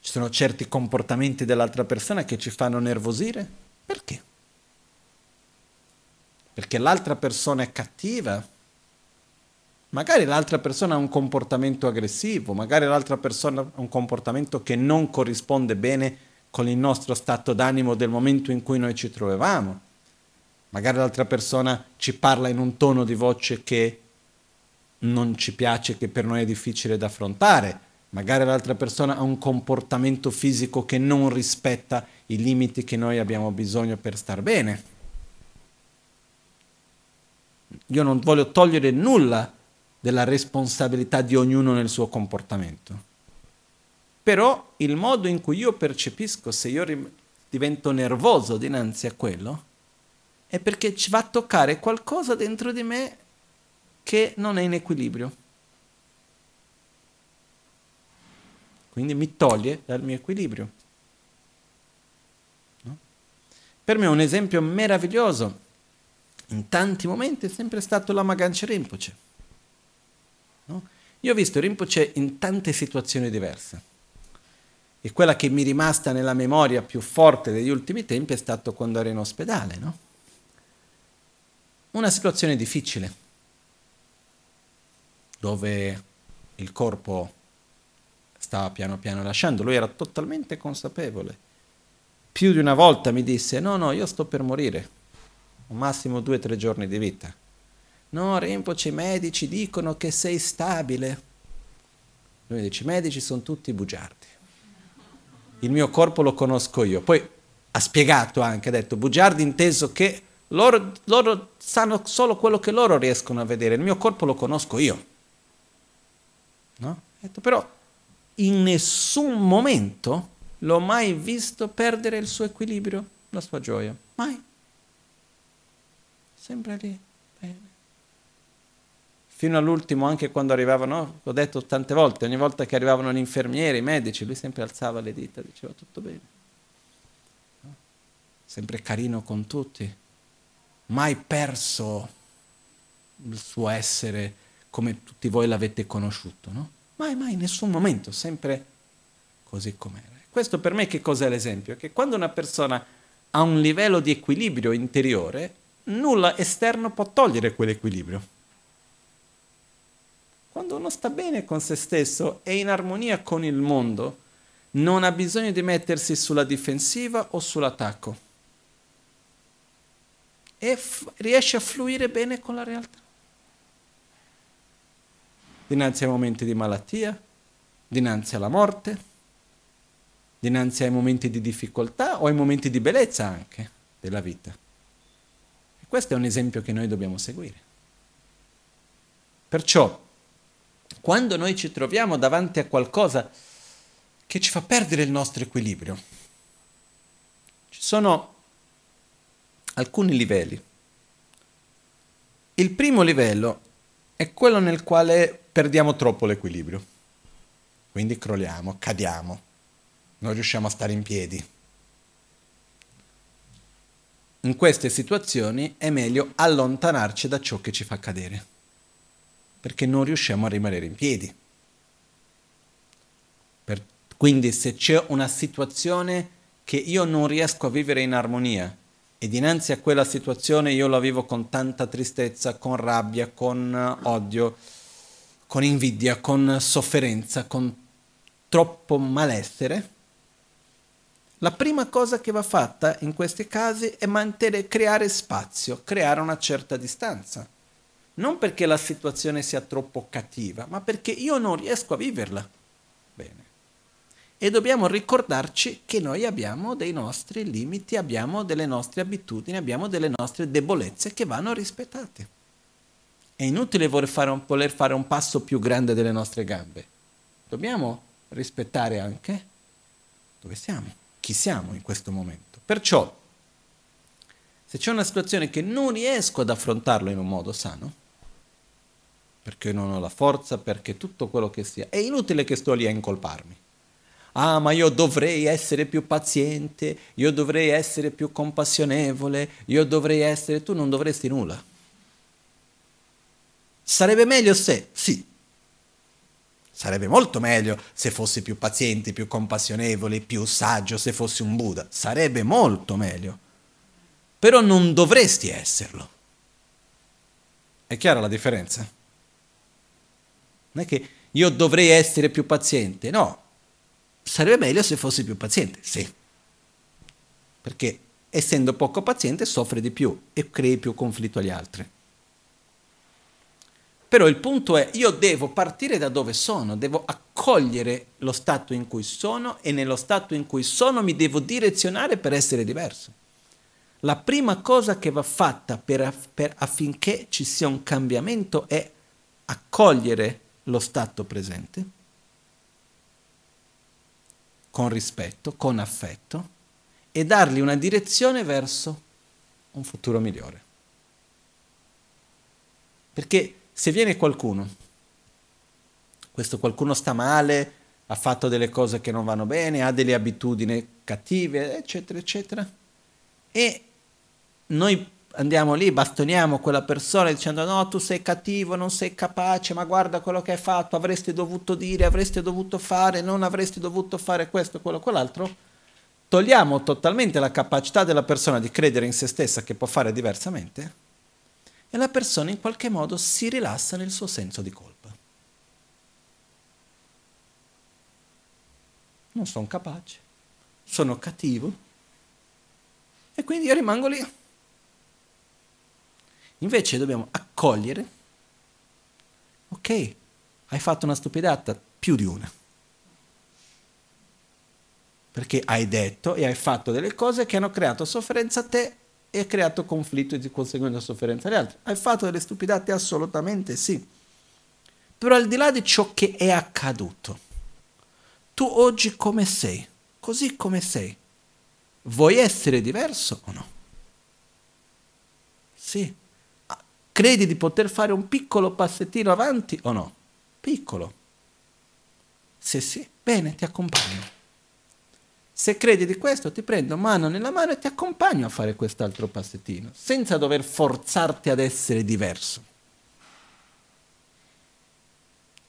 Ci sono certi comportamenti dell'altra persona che ci fanno nervosire. Perché? Perché l'altra persona è cattiva, Magari l'altra persona ha un comportamento aggressivo, magari l'altra persona ha un comportamento che non corrisponde bene con il nostro stato d'animo del momento in cui noi ci trovavamo. Magari l'altra persona ci parla in un tono di voce che non ci piace, che per noi è difficile da affrontare. Magari l'altra persona ha un comportamento fisico che non rispetta i limiti che noi abbiamo bisogno per star bene. Io non voglio togliere nulla della responsabilità di ognuno nel suo comportamento. Però il modo in cui io percepisco se io rim- divento nervoso dinanzi a quello, è perché ci va a toccare qualcosa dentro di me che non è in equilibrio. Quindi mi toglie dal mio equilibrio. No? Per me un esempio meraviglioso, in tanti momenti, è sempre stato la Magancia Rinpoche. No? Io ho visto Rinpoche in tante situazioni diverse. E quella che mi è rimasta nella memoria più forte degli ultimi tempi è stato quando ero in ospedale, no? Una situazione difficile, dove il corpo stava piano piano lasciando, lui era totalmente consapevole. Più di una volta mi disse, no, no, io sto per morire, al massimo due o tre giorni di vita. No, Rinpoche, i medici dicono che sei stabile. Lui dice, i medici sono tutti bugiardi. Il mio corpo lo conosco io. Poi ha spiegato anche, ha detto, bugiardi inteso che loro, loro sanno solo quello che loro riescono a vedere, il mio corpo lo conosco io. No? Detto, però in nessun momento l'ho mai visto perdere il suo equilibrio, la sua gioia. Mai. Sempre lì. Fino all'ultimo, anche quando arrivavano, ho detto tante volte, ogni volta che arrivavano gli infermieri, i medici, lui sempre alzava le dita, diceva tutto bene. Sempre carino con tutti, mai perso il suo essere come tutti voi l'avete conosciuto, no? Mai, mai, in nessun momento, sempre così com'era. Questo per me che cos'è l'esempio? Che quando una persona ha un livello di equilibrio interiore, nulla esterno può togliere quell'equilibrio. Quando uno sta bene con se stesso e in armonia con il mondo, non ha bisogno di mettersi sulla difensiva o sull'attacco. E f- riesce a fluire bene con la realtà. Dinanzi ai momenti di malattia, dinanzi alla morte, dinanzi ai momenti di difficoltà o ai momenti di bellezza anche della vita. E questo è un esempio che noi dobbiamo seguire. Perciò quando noi ci troviamo davanti a qualcosa che ci fa perdere il nostro equilibrio, ci sono alcuni livelli. Il primo livello è quello nel quale perdiamo troppo l'equilibrio, quindi crolliamo, cadiamo, non riusciamo a stare in piedi. In queste situazioni è meglio allontanarci da ciò che ci fa cadere perché non riusciamo a rimanere in piedi. Per, quindi se c'è una situazione che io non riesco a vivere in armonia e dinanzi a quella situazione io la vivo con tanta tristezza, con rabbia, con odio, con invidia, con sofferenza, con troppo malessere, la prima cosa che va fatta in questi casi è mantenere, creare spazio, creare una certa distanza non perché la situazione sia troppo cattiva, ma perché io non riesco a viverla. Bene. E dobbiamo ricordarci che noi abbiamo dei nostri limiti, abbiamo delle nostre abitudini, abbiamo delle nostre debolezze che vanno rispettate. È inutile voler fare un, voler fare un passo più grande delle nostre gambe. Dobbiamo rispettare anche dove siamo, chi siamo in questo momento. Perciò, se c'è una situazione che non riesco ad affrontarlo in un modo sano, perché non ho la forza, perché tutto quello che sia. È inutile che sto lì a incolparmi. Ah, ma io dovrei essere più paziente, io dovrei essere più compassionevole, io dovrei essere... Tu non dovresti nulla. Sarebbe meglio se, sì, sarebbe molto meglio se fossi più paziente, più compassionevole, più saggio, se fossi un Buddha. Sarebbe molto meglio. Però non dovresti esserlo. È chiara la differenza? Non è che io dovrei essere più paziente, no. Sarebbe meglio se fossi più paziente, sì. Perché essendo poco paziente soffre di più e crei più conflitto agli altri. Però il punto è, io devo partire da dove sono, devo accogliere lo stato in cui sono e nello stato in cui sono mi devo direzionare per essere diverso. La prima cosa che va fatta per, per, affinché ci sia un cambiamento è accogliere lo stato presente, con rispetto, con affetto, e dargli una direzione verso un futuro migliore. Perché se viene qualcuno, questo qualcuno sta male, ha fatto delle cose che non vanno bene, ha delle abitudini cattive, eccetera, eccetera, e noi andiamo lì, bastoniamo quella persona dicendo no, tu sei cattivo, non sei capace, ma guarda quello che hai fatto, avresti dovuto dire, avresti dovuto fare, non avresti dovuto fare questo, quello, quell'altro, togliamo totalmente la capacità della persona di credere in se stessa che può fare diversamente e la persona in qualche modo si rilassa nel suo senso di colpa. Non sono capace, sono cattivo e quindi io rimango lì. Invece dobbiamo accogliere, ok, hai fatto una stupidata, più di una. Perché hai detto e hai fatto delle cose che hanno creato sofferenza a te e creato conflitto e di conseguenza sofferenza agli altri. Hai fatto delle stupidate? Assolutamente sì. Però al di là di ciò che è accaduto, tu oggi come sei, così come sei, vuoi essere diverso o no? Sì. Credi di poter fare un piccolo passettino avanti o no? Piccolo. Se sì, bene, ti accompagno. Se credi di questo, ti prendo mano nella mano e ti accompagno a fare quest'altro passettino, senza dover forzarti ad essere diverso.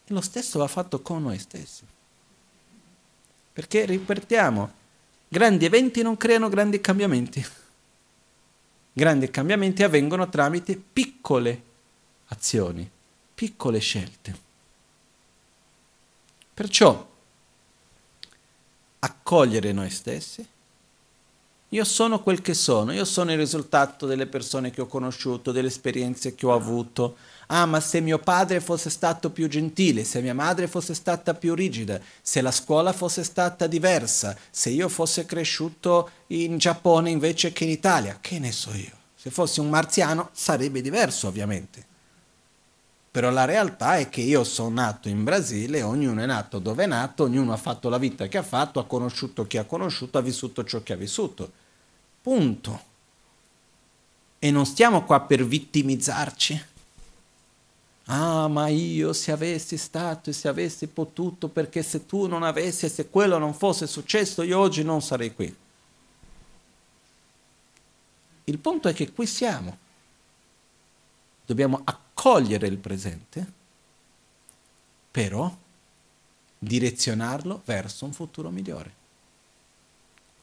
E lo stesso va fatto con noi stessi. Perché, ripetiamo, grandi eventi non creano grandi cambiamenti. Grandi cambiamenti avvengono tramite piccole azioni, piccole scelte. Perciò accogliere noi stessi. Io sono quel che sono, io sono il risultato delle persone che ho conosciuto, delle esperienze che ho avuto. Ah, ma se mio padre fosse stato più gentile, se mia madre fosse stata più rigida, se la scuola fosse stata diversa, se io fossi cresciuto in Giappone invece che in Italia, che ne so io? Se fossi un marziano sarebbe diverso, ovviamente. Però la realtà è che io sono nato in Brasile, ognuno è nato dove è nato, ognuno ha fatto la vita che ha fatto, ha conosciuto chi ha conosciuto, ha vissuto ciò che ha vissuto. Punto. E non stiamo qua per vittimizzarci. Ah, ma io se avessi stato e se avessi potuto, perché se tu non avessi e se quello non fosse successo, io oggi non sarei qui. Il punto è che qui siamo. Dobbiamo accogliere cogliere il presente, però direzionarlo verso un futuro migliore.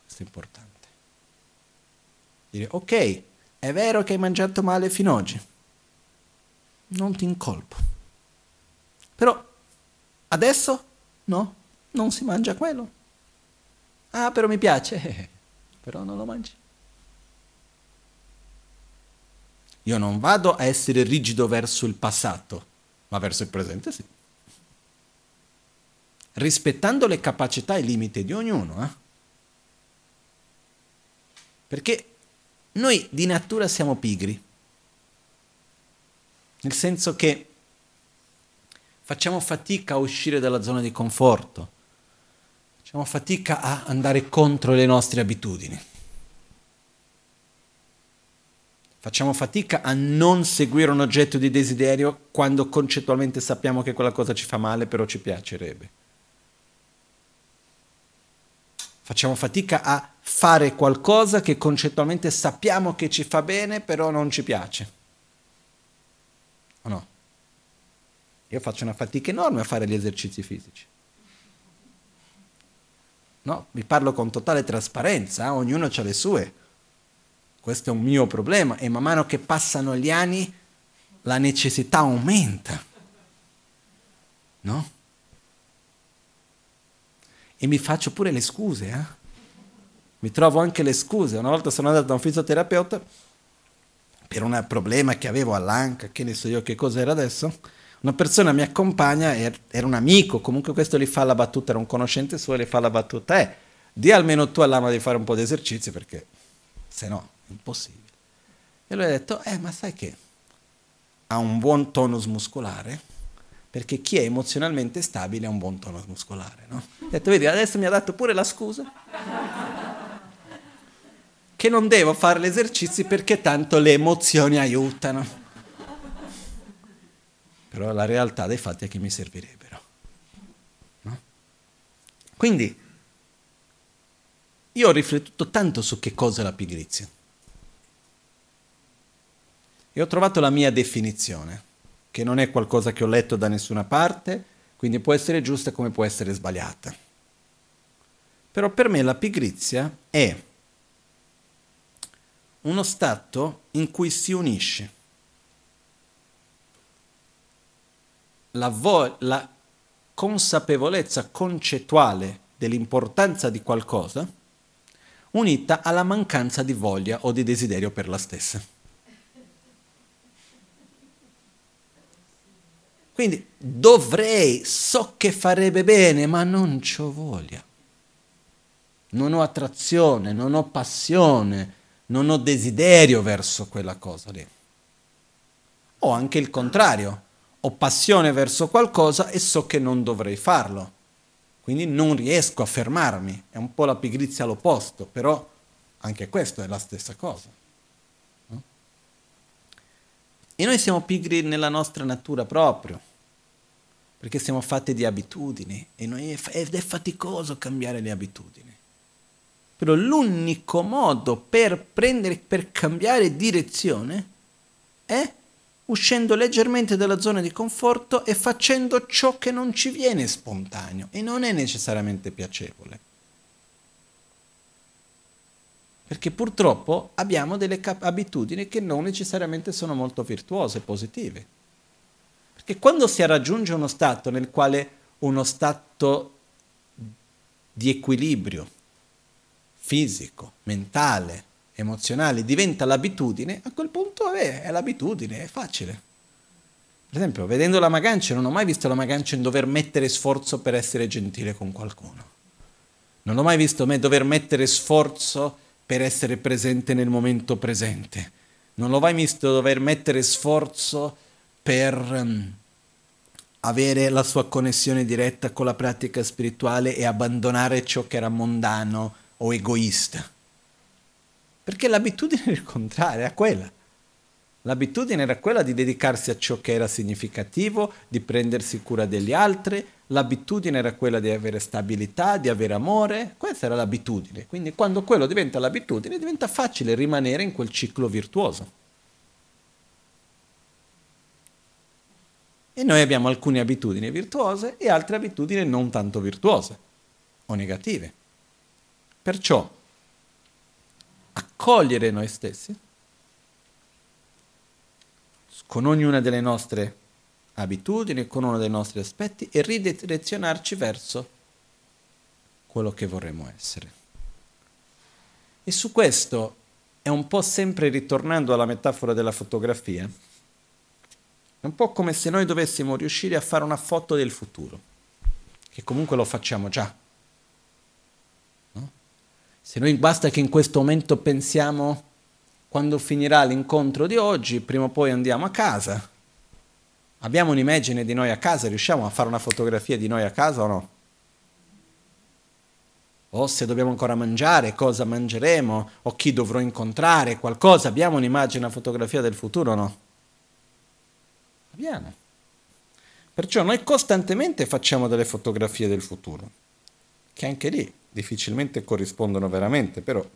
Questo è importante. Dire, ok, è vero che hai mangiato male fino ad oggi, non ti incolpo. Però adesso no, non si mangia quello. Ah, però mi piace, però non lo mangi. Io non vado a essere rigido verso il passato, ma verso il presente sì. Rispettando le capacità e i limiti di ognuno. Eh? Perché noi di natura siamo pigri. Nel senso che facciamo fatica a uscire dalla zona di conforto, facciamo fatica a andare contro le nostre abitudini. Facciamo fatica a non seguire un oggetto di desiderio quando concettualmente sappiamo che quella cosa ci fa male, però ci piacerebbe. Facciamo fatica a fare qualcosa che concettualmente sappiamo che ci fa bene, però non ci piace. O no? Io faccio una fatica enorme a fare gli esercizi fisici. No, vi parlo con totale trasparenza, eh? ognuno ha le sue questo è un mio problema e man mano che passano gli anni la necessità aumenta. No? E mi faccio pure le scuse, eh? Mi trovo anche le scuse. Una volta sono andato da un fisioterapeuta per un problema che avevo all'anca, che ne so io che cos'era adesso. Una persona mi accompagna, era un amico, comunque questo gli fa la battuta, era un conoscente suo, gli fa la battuta, eh, di almeno tu all'ama di fare un po' di esercizi perché se no impossibile. E lui ha detto, eh ma sai che ha un buon tonus muscolare, perché chi è emozionalmente stabile ha un buon tonus muscolare, no? Ha detto, vedi, adesso mi ha dato pure la scusa. che non devo fare gli esercizi perché tanto le emozioni aiutano. Però la realtà dei fatti è che mi servirebbero. No? Quindi io ho riflettuto tanto su che cosa è la pigrizia. E ho trovato la mia definizione, che non è qualcosa che ho letto da nessuna parte, quindi può essere giusta come può essere sbagliata. Però per me la pigrizia è uno stato in cui si unisce la, vo- la consapevolezza concettuale dell'importanza di qualcosa unita alla mancanza di voglia o di desiderio per la stessa. Quindi dovrei, so che farebbe bene, ma non ho voglia. Non ho attrazione, non ho passione, non ho desiderio verso quella cosa lì. O anche il contrario, ho passione verso qualcosa e so che non dovrei farlo. Quindi non riesco a fermarmi. È un po' la pigrizia all'opposto, però anche questo è la stessa cosa. E noi siamo pigri nella nostra natura proprio, perché siamo fatti di abitudini ed è faticoso cambiare le abitudini. Però l'unico modo per, prendere, per cambiare direzione è uscendo leggermente dalla zona di conforto e facendo ciò che non ci viene spontaneo e non è necessariamente piacevole. Perché purtroppo abbiamo delle cap- abitudini che non necessariamente sono molto virtuose, positive. Perché quando si raggiunge uno stato nel quale uno stato di equilibrio, fisico, mentale, emozionale diventa l'abitudine, a quel punto eh, è l'abitudine, è facile. Per esempio, vedendo la Magancia, non ho mai visto la Magancia in dover mettere sforzo per essere gentile con qualcuno. Non ho mai visto me dover mettere sforzo per essere presente nel momento presente. Non l'ho mai visto dover mettere sforzo per um, avere la sua connessione diretta con la pratica spirituale e abbandonare ciò che era mondano o egoista. Perché l'abitudine era il contrario, era quella. L'abitudine era quella di dedicarsi a ciò che era significativo, di prendersi cura degli altri, l'abitudine era quella di avere stabilità, di avere amore, questa era l'abitudine. Quindi quando quello diventa l'abitudine diventa facile rimanere in quel ciclo virtuoso. E noi abbiamo alcune abitudini virtuose e altre abitudini non tanto virtuose o negative. Perciò accogliere noi stessi con ognuna delle nostre abitudini, con uno dei nostri aspetti e ridirezionarci verso quello che vorremmo essere. E su questo è un po' sempre ritornando alla metafora della fotografia, è un po' come se noi dovessimo riuscire a fare una foto del futuro, che comunque lo facciamo già se noi basta che in questo momento pensiamo quando finirà l'incontro di oggi, prima o poi andiamo a casa. Abbiamo un'immagine di noi a casa, riusciamo a fare una fotografia di noi a casa o no? O se dobbiamo ancora mangiare, cosa mangeremo, o chi dovrò incontrare, qualcosa, abbiamo un'immagine, una fotografia del futuro o no? Abbiamo. Perciò noi costantemente facciamo delle fotografie del futuro, che anche lì difficilmente corrispondono veramente, però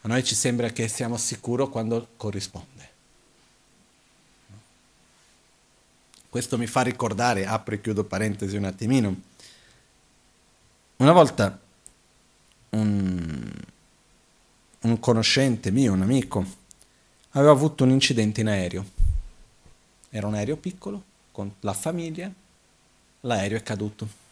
a noi ci sembra che siamo sicuri quando corrisponde. Questo mi fa ricordare, apro e chiudo parentesi un attimino, una volta un, un conoscente mio, un amico, aveva avuto un incidente in aereo. Era un aereo piccolo, con la famiglia, l'aereo è caduto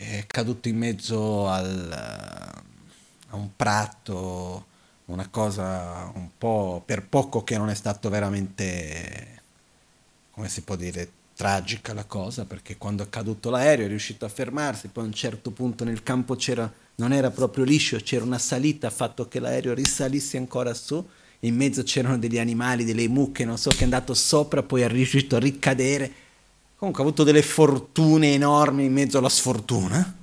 è caduto in mezzo al, a un prato, una cosa un po' per poco che non è stato veramente, come si può dire, tragica la cosa, perché quando è caduto l'aereo è riuscito a fermarsi, poi a un certo punto nel campo c'era, non era proprio liscio, c'era una salita, ha fatto che l'aereo risalisse ancora su, in mezzo c'erano degli animali, delle mucche, non so, che è andato sopra, poi è riuscito a ricadere Comunque ha avuto delle fortune enormi in mezzo alla sfortuna.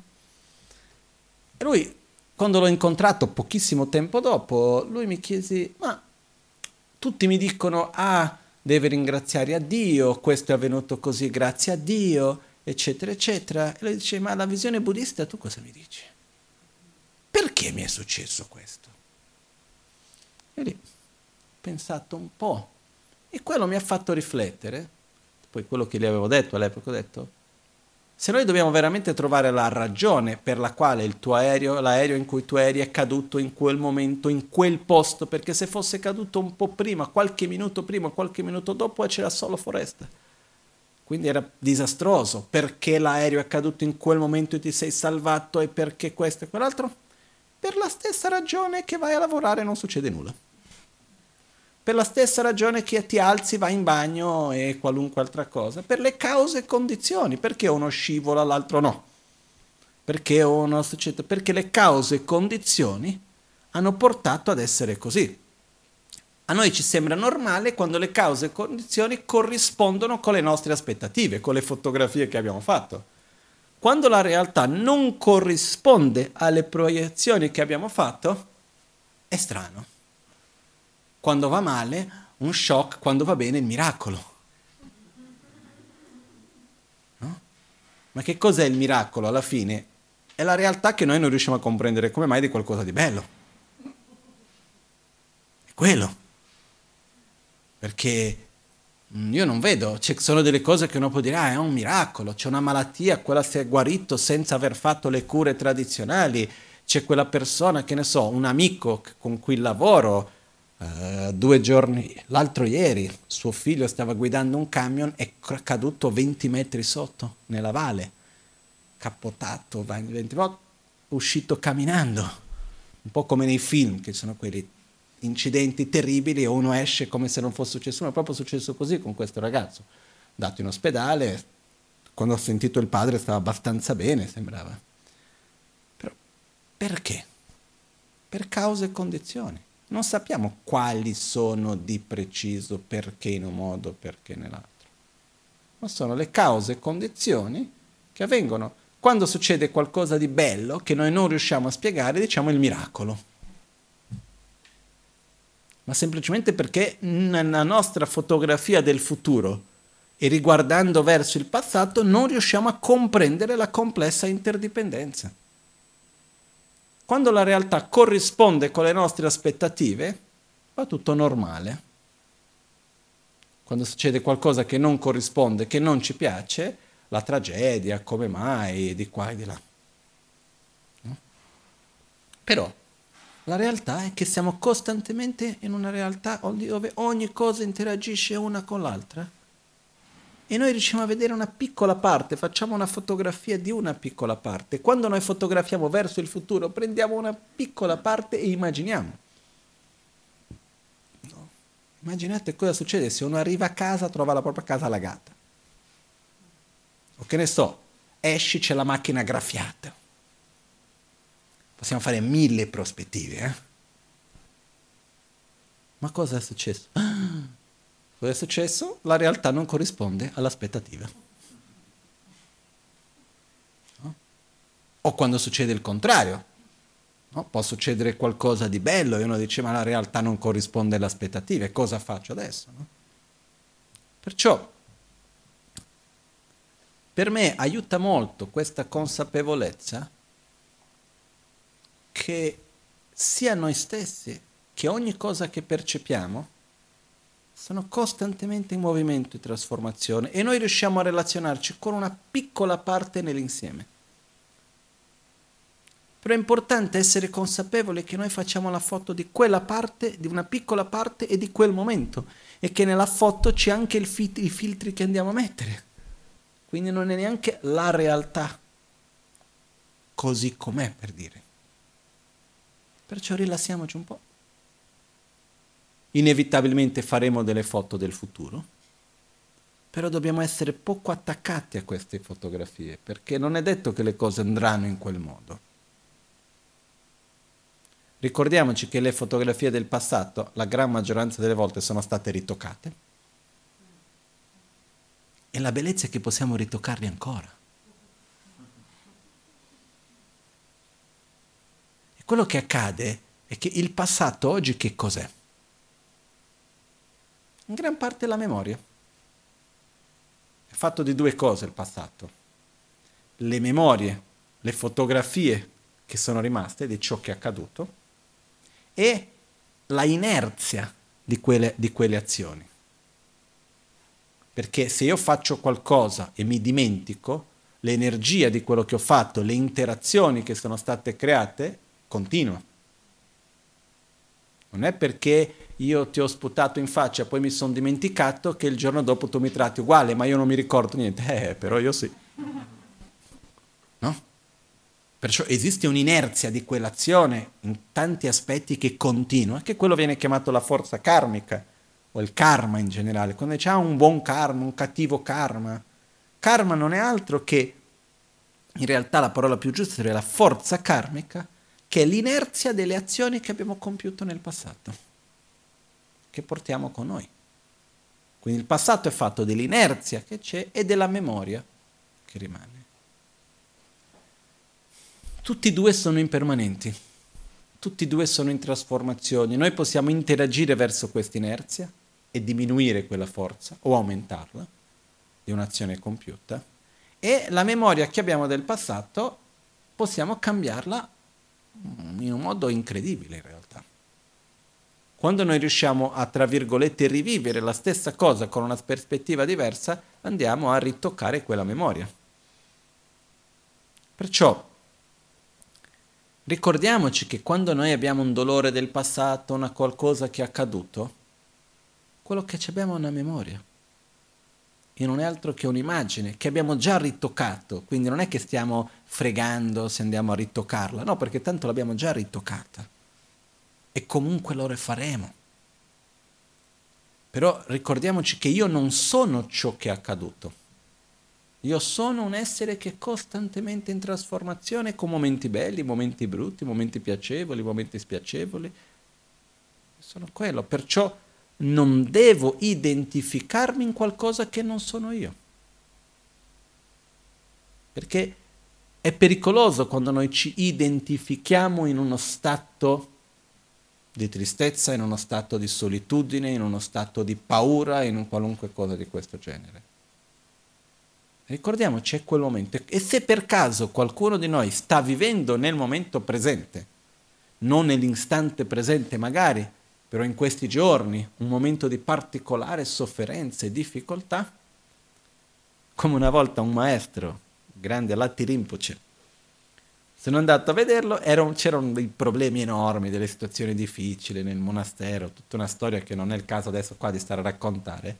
E lui quando l'ho incontrato pochissimo tempo dopo, lui mi chiese, ma tutti mi dicono, ah, deve ringraziare a Dio, questo è avvenuto così grazie a Dio, eccetera, eccetera. E lui dice, ma la visione buddista tu cosa mi dici? Perché mi è successo questo? E lì ho pensato un po' e quello mi ha fatto riflettere, poi quello che gli avevo detto all'epoca, ho detto, se noi dobbiamo veramente trovare la ragione per la quale il tuo aereo, l'aereo in cui tu eri è caduto in quel momento, in quel posto, perché se fosse caduto un po' prima, qualche minuto prima, qualche minuto dopo, c'era solo foresta. Quindi era disastroso. Perché l'aereo è caduto in quel momento e ti sei salvato e perché questo e quell'altro? Per la stessa ragione che vai a lavorare e non succede nulla per la stessa ragione che ti alzi, vai in bagno e qualunque altra cosa, per le cause e condizioni, perché uno scivola, l'altro no, perché uno succede, perché le cause e condizioni hanno portato ad essere così. A noi ci sembra normale quando le cause e condizioni corrispondono con le nostre aspettative, con le fotografie che abbiamo fatto. Quando la realtà non corrisponde alle proiezioni che abbiamo fatto, è strano quando va male, un shock, quando va bene il miracolo. No? Ma che cos'è il miracolo alla fine? È la realtà che noi non riusciamo a comprendere come mai di qualcosa di bello. È quello. Perché mm, io non vedo, ci sono delle cose che uno può dire, ah, è un miracolo, c'è una malattia, quella si è guarito senza aver fatto le cure tradizionali, c'è quella persona, che ne so, un amico con cui lavoro, Uh, due giorni, l'altro ieri, suo figlio stava guidando un camion e è caduto 20 metri sotto, nella valle, capotato 20 volte, uscito camminando, un po' come nei film, che sono quelli incidenti terribili e uno esce come se non fosse successo nulla, è proprio successo così con questo ragazzo, dato in ospedale, quando ho sentito il padre stava abbastanza bene, sembrava. Però perché? Per cause e condizioni. Non sappiamo quali sono di preciso, perché in un modo, perché nell'altro. Ma sono le cause e condizioni che avvengono. Quando succede qualcosa di bello che noi non riusciamo a spiegare, diciamo il miracolo. Ma semplicemente perché nella nostra fotografia del futuro e riguardando verso il passato non riusciamo a comprendere la complessa interdipendenza. Quando la realtà corrisponde con le nostre aspettative, va tutto normale. Quando succede qualcosa che non corrisponde, che non ci piace, la tragedia, come mai, di qua e di là. Però la realtà è che siamo costantemente in una realtà dove ogni cosa interagisce una con l'altra e noi riusciamo a vedere una piccola parte, facciamo una fotografia di una piccola parte. Quando noi fotografiamo verso il futuro, prendiamo una piccola parte e immaginiamo. No. Immaginate cosa succede se uno arriva a casa, trova la propria casa allagata. O che ne so, esci, c'è la macchina graffiata. Possiamo fare mille prospettive, eh? Ma cosa è successo? Ah! Cosa è successo? La realtà non corrisponde all'aspettativa. No? O quando succede il contrario. No? Può succedere qualcosa di bello e uno dice ma la realtà non corrisponde alle aspettative, cosa faccio adesso? No? Perciò per me aiuta molto questa consapevolezza che sia noi stessi che ogni cosa che percepiamo sono costantemente in movimento di trasformazione e noi riusciamo a relazionarci con una piccola parte nell'insieme. Però è importante essere consapevoli che noi facciamo la foto di quella parte, di una piccola parte e di quel momento e che nella foto c'è anche fit- i filtri che andiamo a mettere. Quindi non è neanche la realtà così com'è per dire. Perciò rilassiamoci un po' inevitabilmente faremo delle foto del futuro, però dobbiamo essere poco attaccati a queste fotografie, perché non è detto che le cose andranno in quel modo. Ricordiamoci che le fotografie del passato, la gran maggioranza delle volte, sono state ritoccate. E la bellezza è che possiamo ritoccarli ancora. quello che accade è che il passato oggi che cos'è? In gran parte la memoria. È fatto di due cose il passato. Le memorie, le fotografie che sono rimaste di ciò che è accaduto e la inerzia di quelle, di quelle azioni. Perché se io faccio qualcosa e mi dimentico, l'energia di quello che ho fatto, le interazioni che sono state create, continua. Non è perché io ti ho sputato in faccia poi mi sono dimenticato che il giorno dopo tu mi tratti uguale, ma io non mi ricordo niente. Eh, però io sì. No? Perciò esiste un'inerzia di quell'azione in tanti aspetti che continua, che quello viene chiamato la forza karmica o il karma in generale. Quando c'è un buon karma, un cattivo karma, karma non è altro che, in realtà la parola più giusta sarebbe la forza karmica, che è l'inerzia delle azioni che abbiamo compiuto nel passato, che portiamo con noi. Quindi il passato è fatto dell'inerzia che c'è e della memoria che rimane. Tutti e due sono impermanenti, tutti e due sono in trasformazioni. Noi possiamo interagire verso questa inerzia e diminuire quella forza o aumentarla di un'azione compiuta e la memoria che abbiamo del passato possiamo cambiarla in un modo incredibile in realtà. Quando noi riusciamo a, tra virgolette, rivivere la stessa cosa con una prospettiva diversa, andiamo a ritoccare quella memoria. Perciò Ricordiamoci che quando noi abbiamo un dolore del passato, una qualcosa che è accaduto, quello che abbiamo è una memoria. E non è altro che un'immagine che abbiamo già ritoccato, quindi non è che stiamo fregando se andiamo a ritoccarla, no, perché tanto l'abbiamo già ritoccata. E comunque lo rifaremo. Però ricordiamoci che io non sono ciò che è accaduto io sono un essere che è costantemente in trasformazione con momenti belli, momenti brutti, momenti piacevoli, momenti spiacevoli. Sono quello, perciò non devo identificarmi in qualcosa che non sono io. Perché è pericoloso quando noi ci identifichiamo in uno stato di tristezza, in uno stato di solitudine, in uno stato di paura, in un qualunque cosa di questo genere. Ricordiamoci è quel momento. E se per caso qualcuno di noi sta vivendo nel momento presente, non nell'istante presente magari, però in questi giorni, un momento di particolare sofferenza e difficoltà, come una volta un maestro, grande Latti Rinpoche, sono andato a vederlo, erano, c'erano dei problemi enormi, delle situazioni difficili nel monastero, tutta una storia che non è il caso adesso qua di stare a raccontare.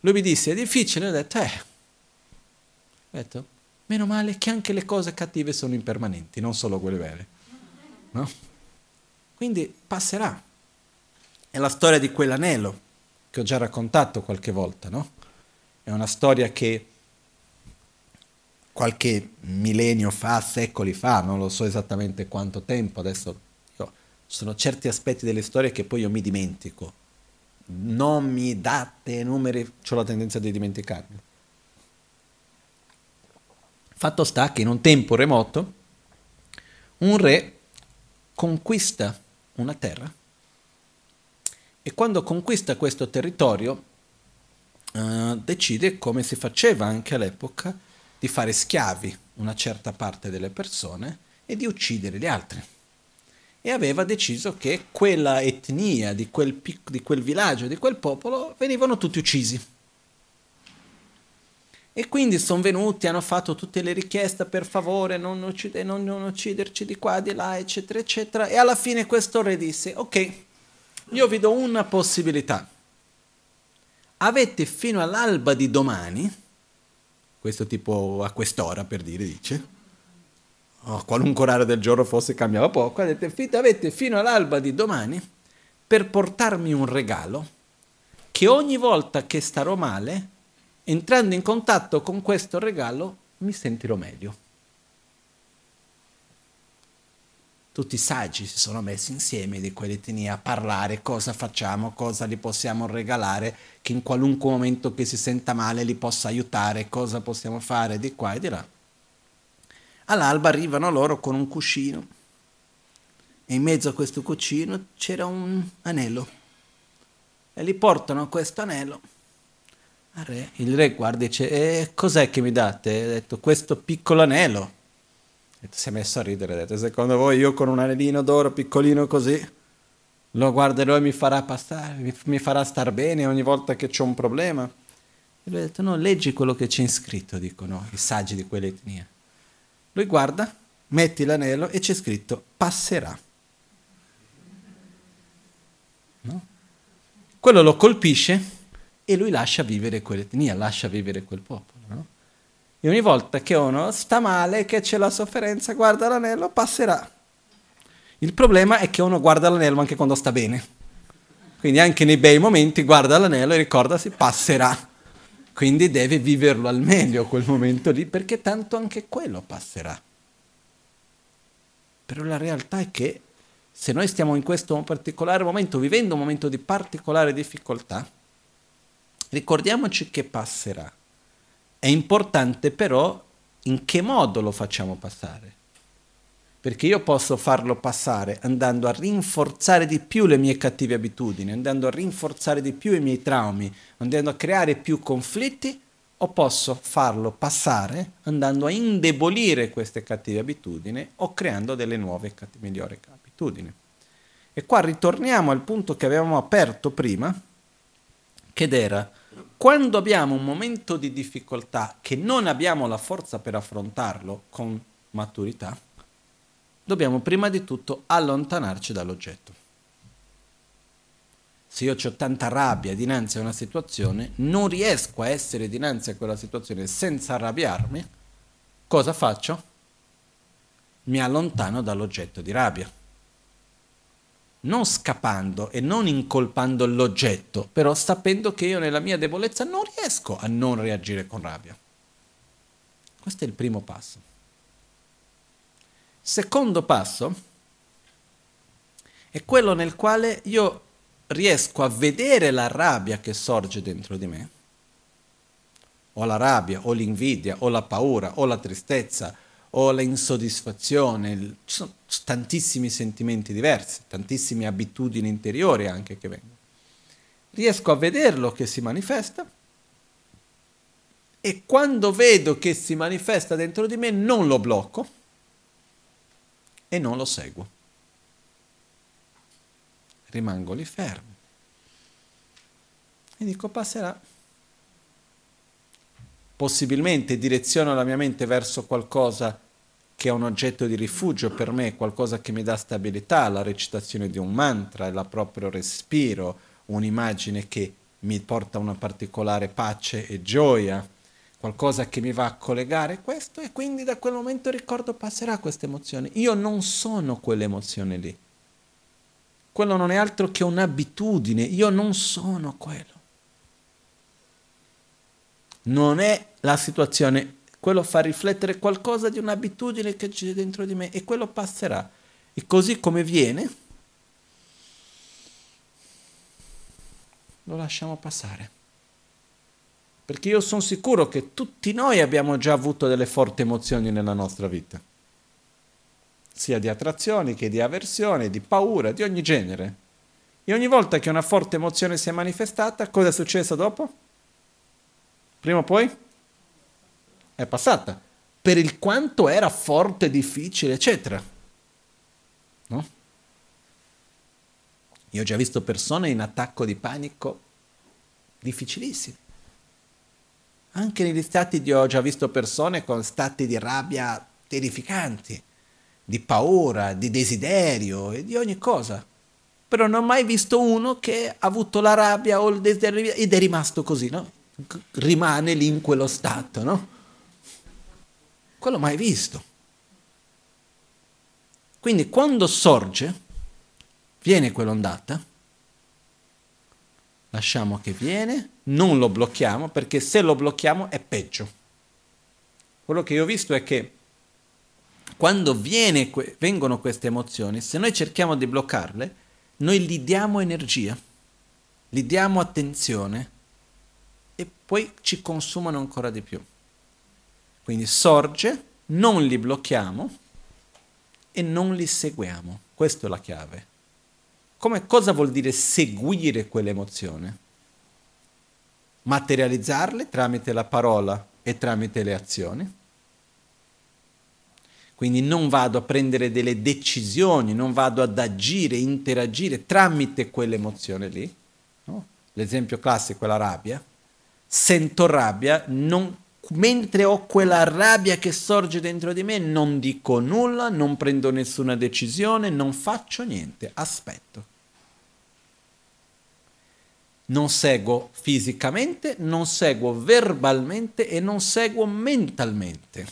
Lui mi disse, è difficile, ho detto, eh, ho detto, meno male che anche le cose cattive sono impermanenti, non solo quelle vere. No? Quindi passerà. È la storia di quell'anello che ho già raccontato qualche volta, no? È una storia che qualche millennio fa, secoli fa, non lo so esattamente quanto tempo, adesso io, ci sono certi aspetti delle storie che poi io mi dimentico. Nomi, date, numeri, ho la tendenza di dimenticarmi. Fatto sta che in un tempo remoto un re conquista una terra e quando conquista questo territorio uh, decide, come si faceva anche all'epoca, di fare schiavi una certa parte delle persone e di uccidere le altre. E aveva deciso che quella etnia di quel, pic- di quel villaggio, di quel popolo, venivano tutti uccisi e quindi sono venuti, hanno fatto tutte le richieste per favore, non, uccide, non, non ucciderci di qua, di là, eccetera, eccetera. E alla fine questo re disse, ok, io vi do una possibilità. Avete fino all'alba di domani, questo tipo a quest'ora per dire, dice, o qualunque orario del giorno fosse cambiava poco, avete fino all'alba di domani per portarmi un regalo che ogni volta che starò male entrando in contatto con questo regalo mi sentirò meglio. Tutti i saggi si sono messi insieme di quell'etnia a parlare cosa facciamo, cosa gli possiamo regalare, che in qualunque momento che si senta male li possa aiutare, cosa possiamo fare di qua e di là. All'alba arrivano loro con un cuscino e in mezzo a questo cucino c'era un anello. E gli portano questo anello re. Il re guarda e dice, e cos'è che mi date? Ha detto, questo piccolo anello. Si è messo a ridere, ha detto, secondo voi io con un anellino d'oro piccolino così lo guarderò e mi farà passare, mi, mi farà star bene ogni volta che c'è un problema? E lui ha detto, no, leggi quello che c'è scritto, dicono i saggi di quell'etnia. Lui guarda, metti l'anello e c'è scritto, passerà. No? Quello lo colpisce e lui lascia vivere quell'etnia, lascia vivere quel popolo. E ogni volta che uno sta male, che c'è la sofferenza, guarda l'anello, passerà. Il problema è che uno guarda l'anello anche quando sta bene. Quindi anche nei bei momenti guarda l'anello e ricordasi, passerà. Quindi deve viverlo al meglio quel momento lì, perché tanto anche quello passerà. Però la realtà è che se noi stiamo in questo particolare momento, vivendo un momento di particolare difficoltà, ricordiamoci che passerà. È importante però in che modo lo facciamo passare. Perché io posso farlo passare andando a rinforzare di più le mie cattive abitudini, andando a rinforzare di più i miei traumi, andando a creare più conflitti, o posso farlo passare andando a indebolire queste cattive abitudini o creando delle nuove migliori abitudini. E qua ritorniamo al punto che avevamo aperto prima, che era quando abbiamo un momento di difficoltà che non abbiamo la forza per affrontarlo con maturità, dobbiamo prima di tutto allontanarci dall'oggetto. Se io ho tanta rabbia dinanzi a una situazione, non riesco a essere dinanzi a quella situazione senza arrabbiarmi, cosa faccio? Mi allontano dall'oggetto di rabbia. Non scappando e non incolpando l'oggetto, però sapendo che io nella mia debolezza non riesco a non reagire con rabbia. Questo è il primo passo. Secondo passo è quello nel quale io riesco a vedere la rabbia che sorge dentro di me, o la rabbia, o l'invidia, o la paura, o la tristezza, o l'insoddisfazione, ci sono tantissimi sentimenti diversi, tantissime abitudini interiori anche che vengono. Riesco a vederlo che si manifesta e quando vedo che si manifesta dentro di me non lo blocco e non lo seguo rimango lì fermo. E dico passerà. Possibilmente direziono la mia mente verso qualcosa che è un oggetto di rifugio per me, qualcosa che mi dà stabilità, la recitazione di un mantra, il proprio respiro, un'immagine che mi porta una particolare pace e gioia, qualcosa che mi va a collegare questo e quindi da quel momento ricordo passerà questa emozione. Io non sono quell'emozione lì quello non è altro che un'abitudine, io non sono quello. Non è la situazione, quello fa riflettere qualcosa di un'abitudine che c'è dentro di me e quello passerà. E così come viene, lo lasciamo passare. Perché io sono sicuro che tutti noi abbiamo già avuto delle forti emozioni nella nostra vita sia di attrazione che di avversione, di paura, di ogni genere. E ogni volta che una forte emozione si è manifestata, cosa è successo dopo? Prima o poi? È passata. Per il quanto era forte, difficile, eccetera. No? Io ho già visto persone in attacco di panico difficilissimi. Anche negli stati di ho già visto persone con stati di rabbia terrificanti di paura, di desiderio e di ogni cosa. Però non ho mai visto uno che ha avuto la rabbia o il desiderio ed è rimasto così, no? Rimane lì in quello stato, no? Quello mai visto. Quindi quando sorge, viene quell'ondata, lasciamo che viene, non lo blocchiamo, perché se lo blocchiamo è peggio. Quello che io ho visto è che quando viene, vengono queste emozioni, se noi cerchiamo di bloccarle, noi gli diamo energia, gli diamo attenzione e poi ci consumano ancora di più. Quindi sorge, non li blocchiamo e non li seguiamo. questa è la chiave. Come, cosa vuol dire seguire quell'emozione? Materializzarle tramite la parola e tramite le azioni. Quindi non vado a prendere delle decisioni, non vado ad agire, interagire tramite quell'emozione lì. No? L'esempio classico è la rabbia. Sento rabbia, non mentre ho quella rabbia che sorge dentro di me, non dico nulla, non prendo nessuna decisione, non faccio niente, aspetto. Non seguo fisicamente, non seguo verbalmente e non seguo mentalmente.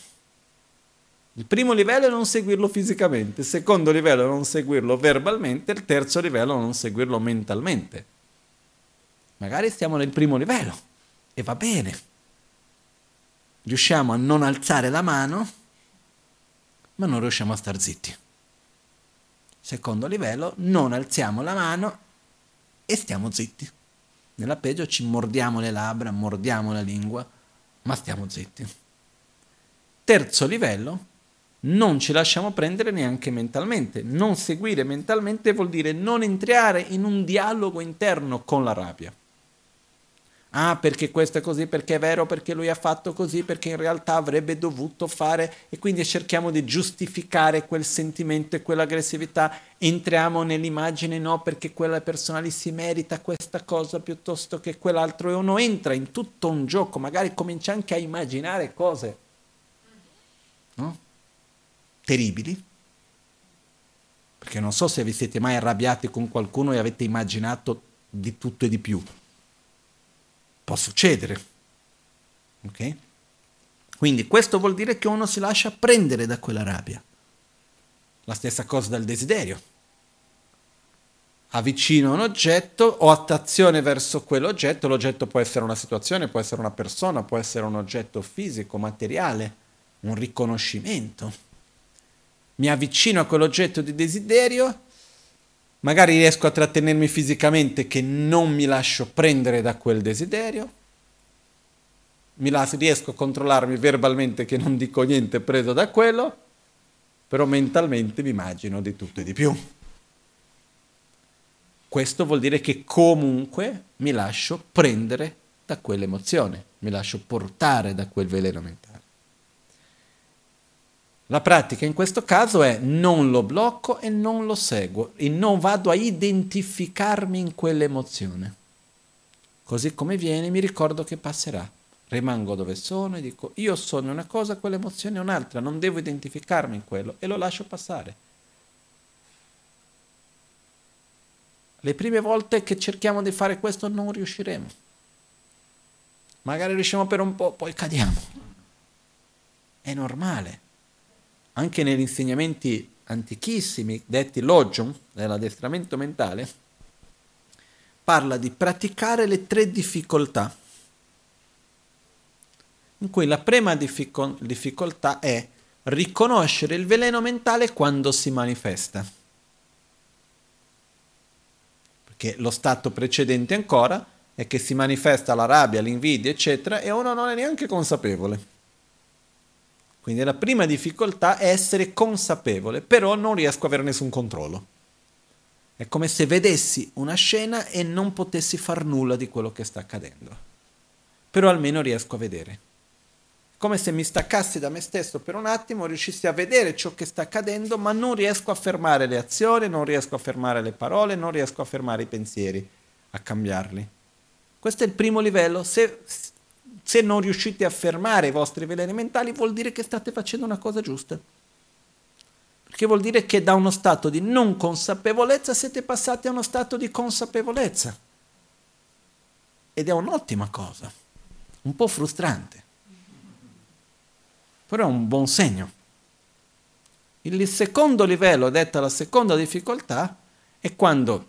Il primo livello è non seguirlo fisicamente, il secondo livello è non seguirlo verbalmente, il terzo livello è non seguirlo mentalmente. Magari stiamo nel primo livello e va bene riusciamo a non alzare la mano, ma non riusciamo a star zitti. Secondo livello, non alziamo la mano e stiamo zitti. Nella peggio ci mordiamo le labbra, mordiamo la lingua, ma stiamo zitti. Terzo livello, non ci lasciamo prendere neanche mentalmente. Non seguire mentalmente vuol dire non entrare in un dialogo interno con la rabbia ah perché questo è così, perché è vero, perché lui ha fatto così, perché in realtà avrebbe dovuto fare e quindi cerchiamo di giustificare quel sentimento e quell'aggressività, entriamo nell'immagine no perché quella persona lì si merita questa cosa piuttosto che quell'altro e uno entra in tutto un gioco, magari comincia anche a immaginare cose no? terribili. Perché non so se vi siete mai arrabbiati con qualcuno e avete immaginato di tutto e di più. Può succedere. Ok? Quindi questo vuol dire che uno si lascia prendere da quella rabbia. La stessa cosa dal desiderio. Avvicino un oggetto, ho attrazione verso quell'oggetto, l'oggetto può essere una situazione, può essere una persona, può essere un oggetto fisico, materiale, un riconoscimento. Mi avvicino a quell'oggetto di desiderio Magari riesco a trattenermi fisicamente che non mi lascio prendere da quel desiderio. Mi las- riesco a controllarmi verbalmente che non dico niente preso da quello, però mentalmente mi immagino di tutto e di più. Questo vuol dire che comunque mi lascio prendere da quell'emozione, mi lascio portare da quel veleno mentale. La pratica in questo caso è non lo blocco e non lo seguo e non vado a identificarmi in quell'emozione. Così come viene mi ricordo che passerà. Rimango dove sono e dico io sono una cosa, quell'emozione è un'altra, non devo identificarmi in quello e lo lascio passare. Le prime volte che cerchiamo di fare questo non riusciremo. Magari riusciamo per un po', poi cadiamo. È normale anche negli insegnamenti antichissimi, detti logium, dell'addestramento mentale, parla di praticare le tre difficoltà, in cui la prima difficoltà è riconoscere il veleno mentale quando si manifesta. Perché lo stato precedente ancora è che si manifesta la rabbia, l'invidia, eccetera, e uno non è neanche consapevole. Quindi la prima difficoltà è essere consapevole, però non riesco ad avere nessun controllo. È come se vedessi una scena e non potessi far nulla di quello che sta accadendo. Però almeno riesco a vedere. Come se mi staccassi da me stesso per un attimo, riuscissi a vedere ciò che sta accadendo, ma non riesco a fermare le azioni, non riesco a fermare le parole, non riesco a fermare i pensieri, a cambiarli. Questo è il primo livello. Se se non riuscite a fermare i vostri veleni mentali vuol dire che state facendo una cosa giusta. Perché vuol dire che da uno stato di non consapevolezza siete passati a uno stato di consapevolezza. Ed è un'ottima cosa, un po' frustrante, però è un buon segno. Il secondo livello, detta la seconda difficoltà, è quando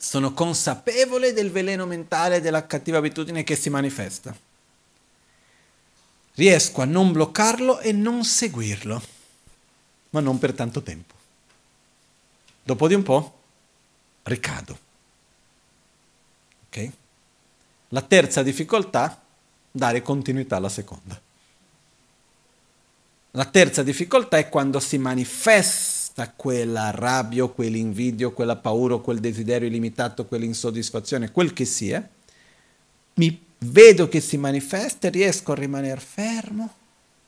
sono consapevole del veleno mentale della cattiva abitudine che si manifesta. Riesco a non bloccarlo e non seguirlo, ma non per tanto tempo. Dopo di un po' ricado. Ok? La terza difficoltà, dare continuità alla seconda. La terza difficoltà è quando si manifesta manifesta quella rabbia, quell'invidio, quella paura, quel desiderio illimitato, quell'insoddisfazione, quel che sia, mi vedo che si manifesta, riesco a rimanere fermo,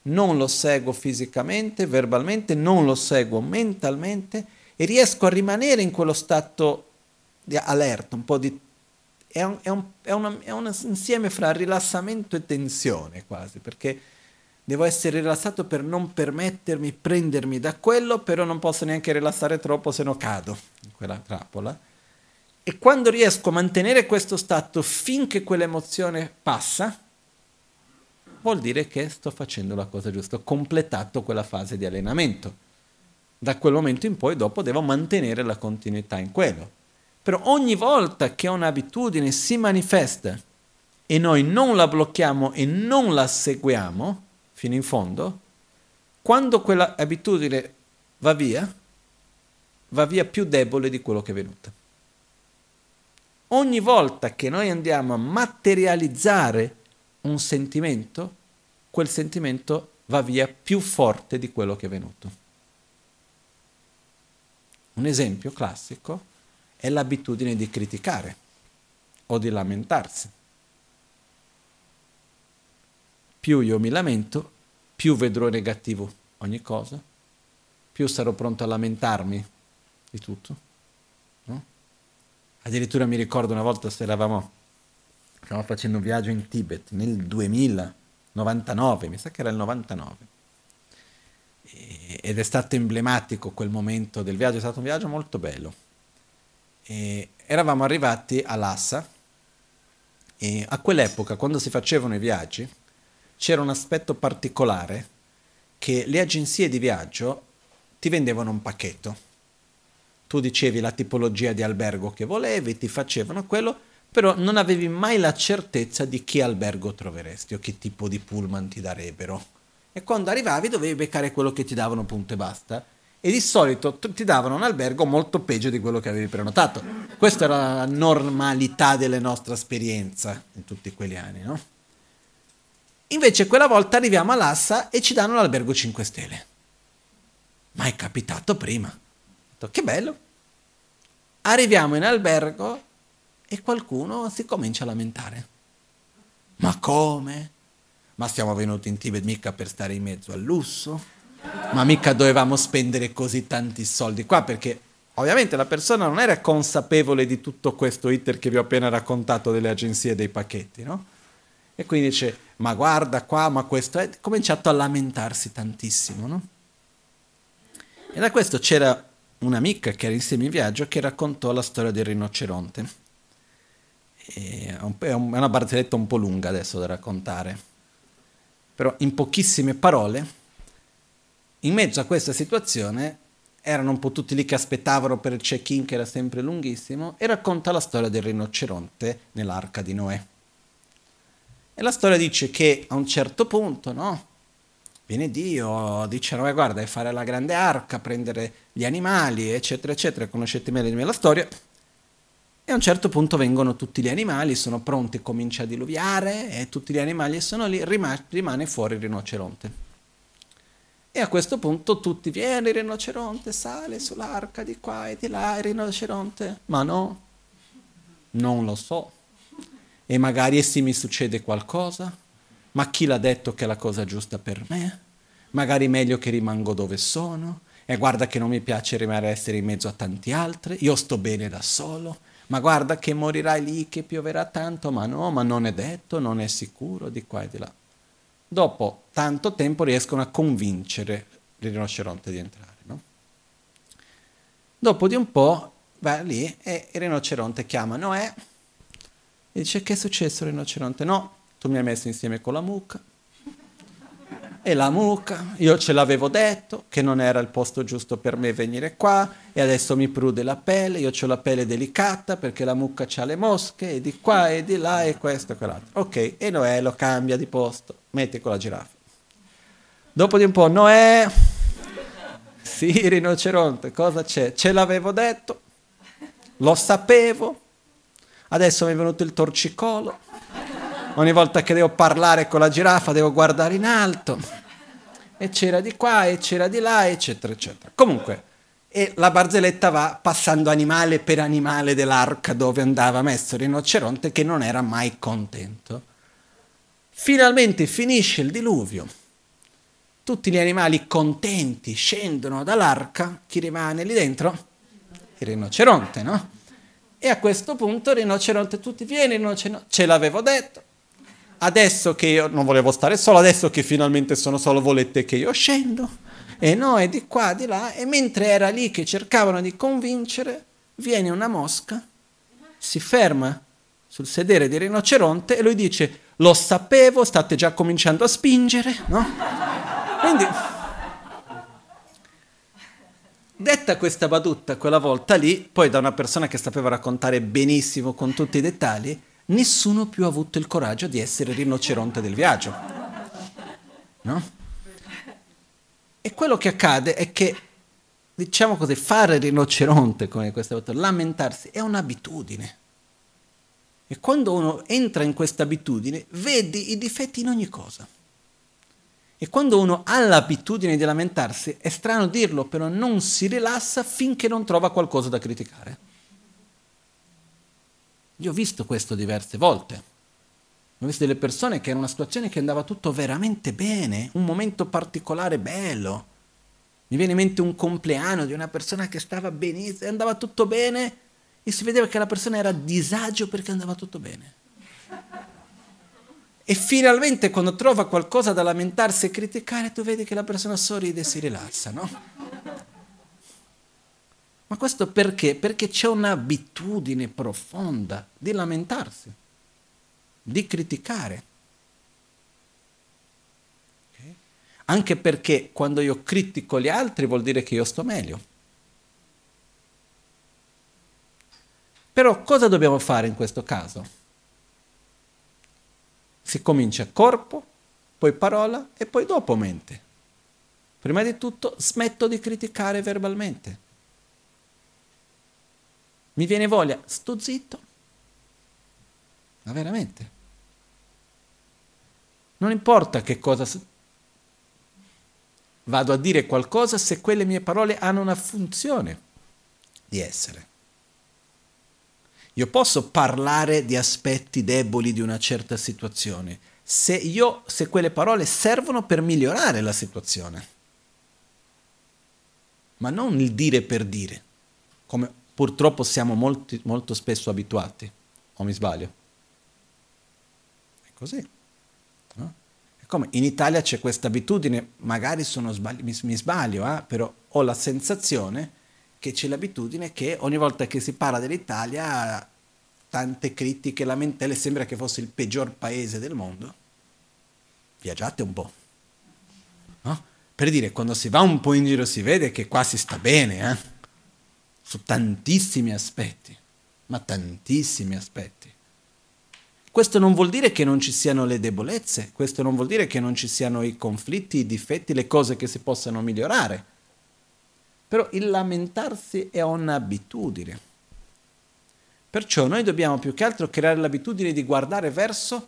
non lo seguo fisicamente, verbalmente, non lo seguo mentalmente e riesco a rimanere in quello stato di allerta, un po' di... È un, è, un, è, una, è un insieme fra rilassamento e tensione quasi, perché devo essere rilassato per non permettermi prendermi da quello, però non posso neanche rilassare troppo se no cado in quella trappola. E quando riesco a mantenere questo stato finché quell'emozione passa, vuol dire che sto facendo la cosa giusta, ho completato quella fase di allenamento. Da quel momento in poi dopo devo mantenere la continuità in quello. Però ogni volta che un'abitudine si manifesta e noi non la blocchiamo e non la seguiamo fino in fondo, quando quella abitudine va via, va via più debole di quello che è venuta. Ogni volta che noi andiamo a materializzare un sentimento, quel sentimento va via più forte di quello che è venuto. Un esempio classico è l'abitudine di criticare o di lamentarsi. Più io mi lamento, più vedrò negativo ogni cosa, più sarò pronto a lamentarmi di tutto Addirittura mi ricordo una volta se eravamo, stavamo facendo un viaggio in Tibet nel 2099, mi sa che era il 99. ed è stato emblematico quel momento del viaggio, è stato un viaggio molto bello. E eravamo arrivati a Lhasa e a quell'epoca, quando si facevano i viaggi, c'era un aspetto particolare che le agenzie di viaggio ti vendevano un pacchetto tu dicevi la tipologia di albergo che volevi, ti facevano quello, però non avevi mai la certezza di che albergo troveresti o che tipo di pullman ti darebbero. E quando arrivavi dovevi beccare quello che ti davano punto e basta. E di solito ti davano un albergo molto peggio di quello che avevi prenotato. Questa era la normalità della nostra esperienza in tutti quegli anni, no? Invece quella volta arriviamo a Lassa e ci danno l'albergo 5 stelle. Ma è capitato prima che bello. Arriviamo in albergo e qualcuno si comincia a lamentare. Ma come? Ma siamo venuti in Tibet mica per stare in mezzo al lusso? Ma mica dovevamo spendere così tanti soldi qua perché ovviamente la persona non era consapevole di tutto questo iter che vi ho appena raccontato delle agenzie dei pacchetti, no? E quindi dice, ma guarda qua, ma questo è... cominciato a lamentarsi tantissimo, no? E da questo c'era un'amica che era insieme in viaggio che raccontò la storia del rinoceronte. È una barzelletta un po' lunga adesso da raccontare, però in pochissime parole, in mezzo a questa situazione, erano un po' tutti lì che aspettavano per il check-in che era sempre lunghissimo, e racconta la storia del rinoceronte nell'arca di Noè. E la storia dice che a un certo punto, no? viene Dio, dice no, guarda, è fare la grande arca, prendere gli animali, eccetera, eccetera, conoscete meglio la storia. E a un certo punto vengono tutti gli animali, sono pronti, comincia a diluviare e tutti gli animali sono lì, rimane, fuori il rinoceronte. E a questo punto tutti, viene il rinoceronte, sale sull'arca di qua e di là, il rinoceronte, ma no, non lo so. E magari se mi succede qualcosa, ma chi l'ha detto che è la cosa giusta per me? Magari meglio che rimango dove sono. E guarda che non mi piace rimanere in mezzo a tanti altri. Io sto bene da solo. Ma guarda che morirai lì, che pioverà tanto. Ma no, ma non è detto, non è sicuro, di qua e di là. Dopo tanto tempo riescono a convincere il rinoceronte di entrare. No? Dopo di un po' va lì e il rinoceronte chiama Noè e dice che è successo rinoceronte? No, tu mi hai messo insieme con la mucca. E la mucca, io ce l'avevo detto che non era il posto giusto per me venire qua e adesso mi prude la pelle, io ho la pelle delicata perché la mucca ha le mosche e di qua e di là e questo e quell'altro. Ok, e Noè lo cambia di posto, metti con la giraffa. Dopo di un po', Noè, sì, rinoceronte, cosa c'è? Ce l'avevo detto, lo sapevo, adesso mi è venuto il torcicolo ogni volta che devo parlare con la giraffa devo guardare in alto, e c'era di qua e c'era di là, eccetera, eccetera. Comunque, e la barzelletta va passando animale per animale dell'arca dove andava messo il rinoceronte che non era mai contento. Finalmente finisce il diluvio. Tutti gli animali contenti scendono dall'arca, chi rimane lì dentro? Il rinoceronte, no? E a questo punto il rinoceronte tutti vieni, rinoceronte, ce l'avevo detto. Adesso che io non volevo stare solo, adesso che finalmente sono solo, volete che io scendo? e Noè di qua, di là, e mentre era lì che cercavano di convincere, viene una mosca, si ferma sul sedere di rinoceronte e lui dice, lo sapevo, state già cominciando a spingere, no? Quindi, detta questa battuta quella volta lì, poi da una persona che sapeva raccontare benissimo con tutti i dettagli, nessuno più ha avuto il coraggio di essere rinoceronte del viaggio. No? E quello che accade è che, diciamo così, fare rinoceronte, come questa volta, lamentarsi, è un'abitudine. E quando uno entra in questa abitudine, vedi i difetti in ogni cosa. E quando uno ha l'abitudine di lamentarsi, è strano dirlo, però non si rilassa finché non trova qualcosa da criticare. Io ho visto questo diverse volte. Ho visto delle persone che era una situazione che andava tutto veramente bene, un momento particolare bello. Mi viene in mente un compleanno di una persona che stava benissimo, andava tutto bene e si vedeva che la persona era a disagio perché andava tutto bene. E finalmente quando trova qualcosa da lamentarsi e criticare, tu vedi che la persona sorride e si rilassa, no? Ma questo perché? Perché c'è un'abitudine profonda di lamentarsi di criticare. Anche perché quando io critico gli altri vuol dire che io sto meglio. Però cosa dobbiamo fare in questo caso? Si comincia corpo, poi parola e poi dopo mente. Prima di tutto smetto di criticare verbalmente. Mi viene voglia, sto zitto, ma veramente? Non importa che cosa... Vado a dire qualcosa se quelle mie parole hanno una funzione di essere. Io posso parlare di aspetti deboli di una certa situazione se, io, se quelle parole servono per migliorare la situazione. Ma non il dire per dire, come purtroppo siamo molti, molto spesso abituati. O mi sbaglio? così. No? come in Italia c'è questa abitudine, magari mi, mi, sbaglio, eh? però ho la sensazione che c'è l'abitudine che ogni volta che si parla dell'Italia tante critiche, lamentele, sembra che fosse il peggior paese del mondo. Viaggiate un po'. No? Per dire, quando si va un po' in giro si vede che qua si sta bene, eh? su tantissimi aspetti, ma tantissimi aspetti. Questo non vuol dire che non ci siano le debolezze, questo non vuol dire che non ci siano i conflitti, i difetti, le cose che si possano migliorare. Però il lamentarsi è un'abitudine. Perciò noi dobbiamo più che altro creare l'abitudine di guardare verso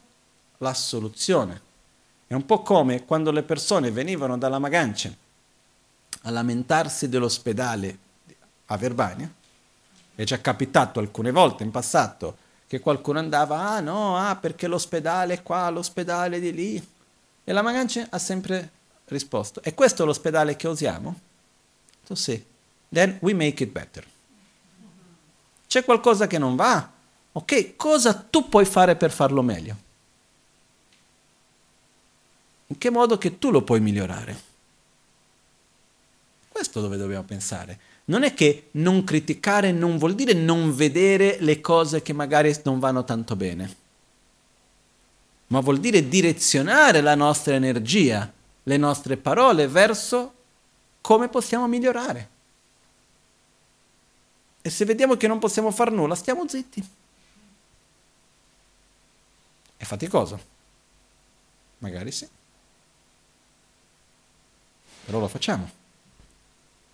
la soluzione. È un po' come quando le persone venivano dalla Magancia a lamentarsi dell'ospedale a Verbania. È già capitato alcune volte in passato che qualcuno andava, ah no, ah perché l'ospedale è qua, l'ospedale di lì. E la Magancia ha sempre risposto, è questo l'ospedale che usiamo? Sì. Then we make it better. C'è qualcosa che non va? Ok, cosa tu puoi fare per farlo meglio? In che modo che tu lo puoi migliorare? Questo dove dobbiamo pensare non è che non criticare non vuol dire non vedere le cose che magari non vanno tanto bene, ma vuol dire direzionare la nostra energia, le nostre parole verso come possiamo migliorare. E se vediamo che non possiamo fare nulla, stiamo zitti. È faticoso. Magari sì. Però lo facciamo.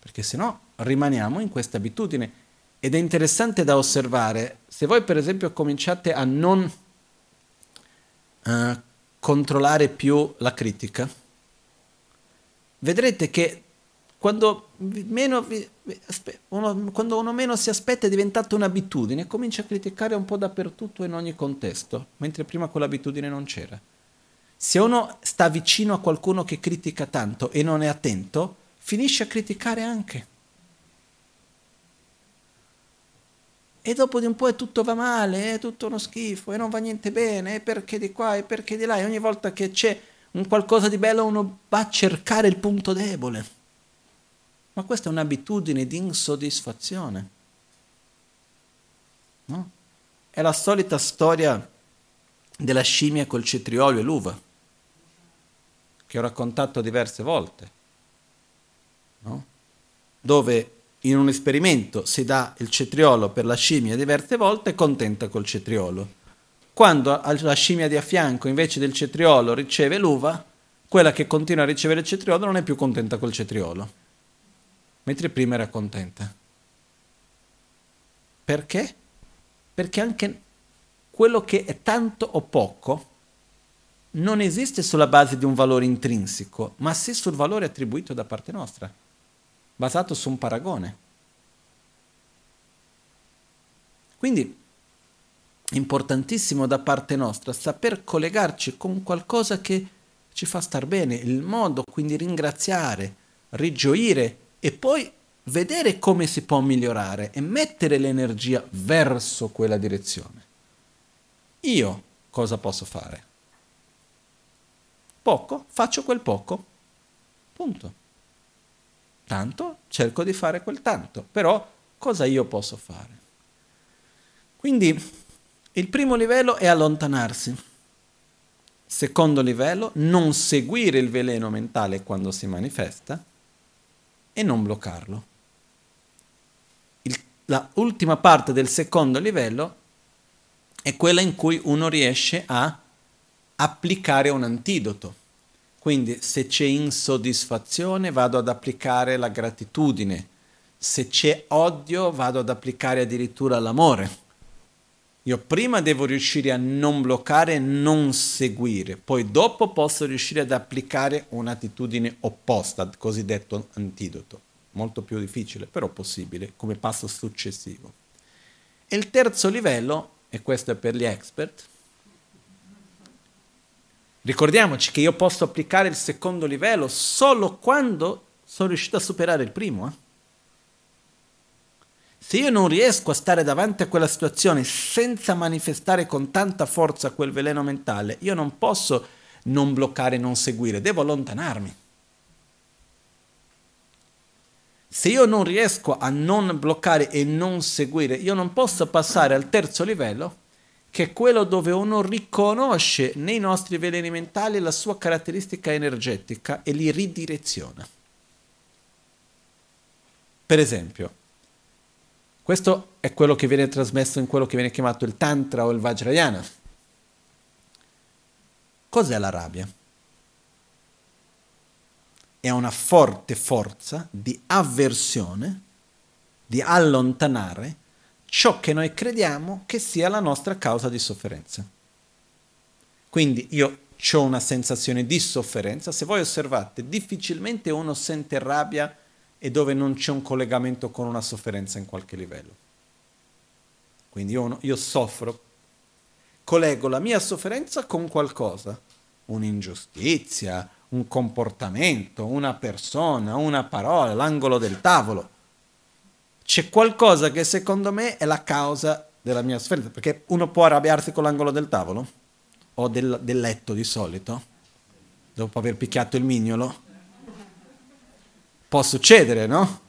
Perché se no rimaniamo in questa abitudine. Ed è interessante da osservare, se voi per esempio cominciate a non uh, controllare più la critica, vedrete che quando, meno, uno, quando uno meno si aspetta è diventata un'abitudine, comincia a criticare un po' dappertutto in ogni contesto, mentre prima quell'abitudine non c'era. Se uno sta vicino a qualcuno che critica tanto e non è attento, finisce a criticare anche. E dopo di un po' è tutto va male, è tutto uno schifo, e non va niente bene, e perché di qua, e perché di là, e ogni volta che c'è un qualcosa di bello uno va a cercare il punto debole. Ma questa è un'abitudine di insoddisfazione. No? È la solita storia della scimmia col cetriolio e l'uva che ho raccontato diverse volte, no? dove in un esperimento si dà il cetriolo per la scimmia diverse volte, contenta col cetriolo. Quando la scimmia di a fianco invece del cetriolo riceve l'uva, quella che continua a ricevere il cetriolo non è più contenta col cetriolo, mentre prima era contenta. Perché? Perché anche quello che è tanto o poco non esiste sulla base di un valore intrinseco, ma sì sul valore attribuito da parte nostra, basato su un paragone. Quindi è importantissimo da parte nostra saper collegarci con qualcosa che ci fa star bene, il modo quindi ringraziare, rigioire e poi vedere come si può migliorare e mettere l'energia verso quella direzione. Io cosa posso fare? Poco, faccio quel poco. Punto. Tanto, cerco di fare quel tanto. Però cosa io posso fare? Quindi il primo livello è allontanarsi. Secondo livello, non seguire il veleno mentale quando si manifesta e non bloccarlo. Il, la ultima parte del secondo livello è quella in cui uno riesce a applicare un antidoto. Quindi se c'è insoddisfazione vado ad applicare la gratitudine, se c'è odio vado ad applicare addirittura l'amore. Io prima devo riuscire a non bloccare non seguire, poi dopo posso riuscire ad applicare un'attitudine opposta, cosiddetto antidoto. Molto più difficile, però possibile, come passo successivo. E il terzo livello, e questo è per gli expert, Ricordiamoci che io posso applicare il secondo livello solo quando sono riuscito a superare il primo. Eh? Se io non riesco a stare davanti a quella situazione senza manifestare con tanta forza quel veleno mentale, io non posso non bloccare non seguire, devo allontanarmi. Se io non riesco a non bloccare e non seguire, io non posso passare al terzo livello che è quello dove uno riconosce nei nostri veleni mentali la sua caratteristica energetica e li ridireziona. Per esempio, questo è quello che viene trasmesso in quello che viene chiamato il Tantra o il Vajrayana. Cos'è la rabbia? È una forte forza di avversione, di allontanare ciò che noi crediamo che sia la nostra causa di sofferenza. Quindi io ho una sensazione di sofferenza, se voi osservate, difficilmente uno sente rabbia e dove non c'è un collegamento con una sofferenza in qualche livello. Quindi io, io soffro, collego la mia sofferenza con qualcosa, un'ingiustizia, un comportamento, una persona, una parola, l'angolo del tavolo c'è qualcosa che secondo me è la causa della mia sofferenza, perché uno può arrabbiarsi con l'angolo del tavolo o del, del letto di solito, dopo aver picchiato il mignolo. Può succedere, no?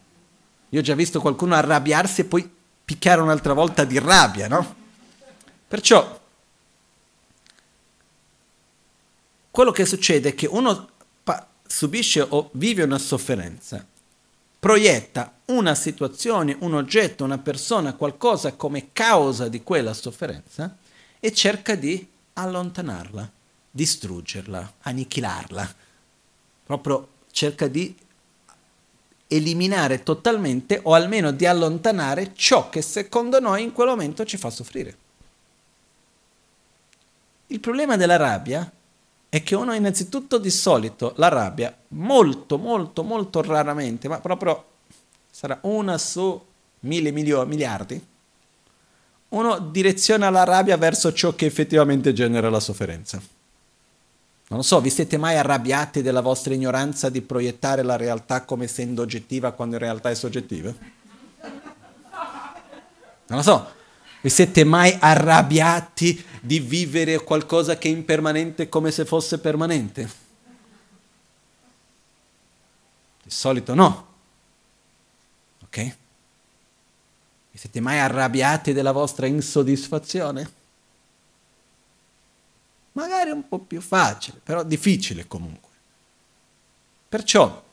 Io ho già visto qualcuno arrabbiarsi e poi picchiare un'altra volta di rabbia, no? Perciò quello che succede è che uno subisce o vive una sofferenza proietta una situazione, un oggetto, una persona, qualcosa come causa di quella sofferenza e cerca di allontanarla, distruggerla, annichilarla. Proprio cerca di eliminare totalmente o almeno di allontanare ciò che secondo noi in quel momento ci fa soffrire. Il problema della rabbia è che uno innanzitutto di solito la rabbia, molto, molto, molto raramente, ma proprio sarà una su mille milioni, miliardi, uno direziona la rabbia verso ciò che effettivamente genera la sofferenza. Non lo so, vi siete mai arrabbiati della vostra ignoranza di proiettare la realtà come essendo oggettiva quando in realtà è soggettiva? Non lo so, vi siete mai arrabbiati di vivere qualcosa che è impermanente come se fosse permanente? Di solito no. Ok? Vi siete mai arrabbiati della vostra insoddisfazione? Magari un po' più facile, però difficile comunque. Perciò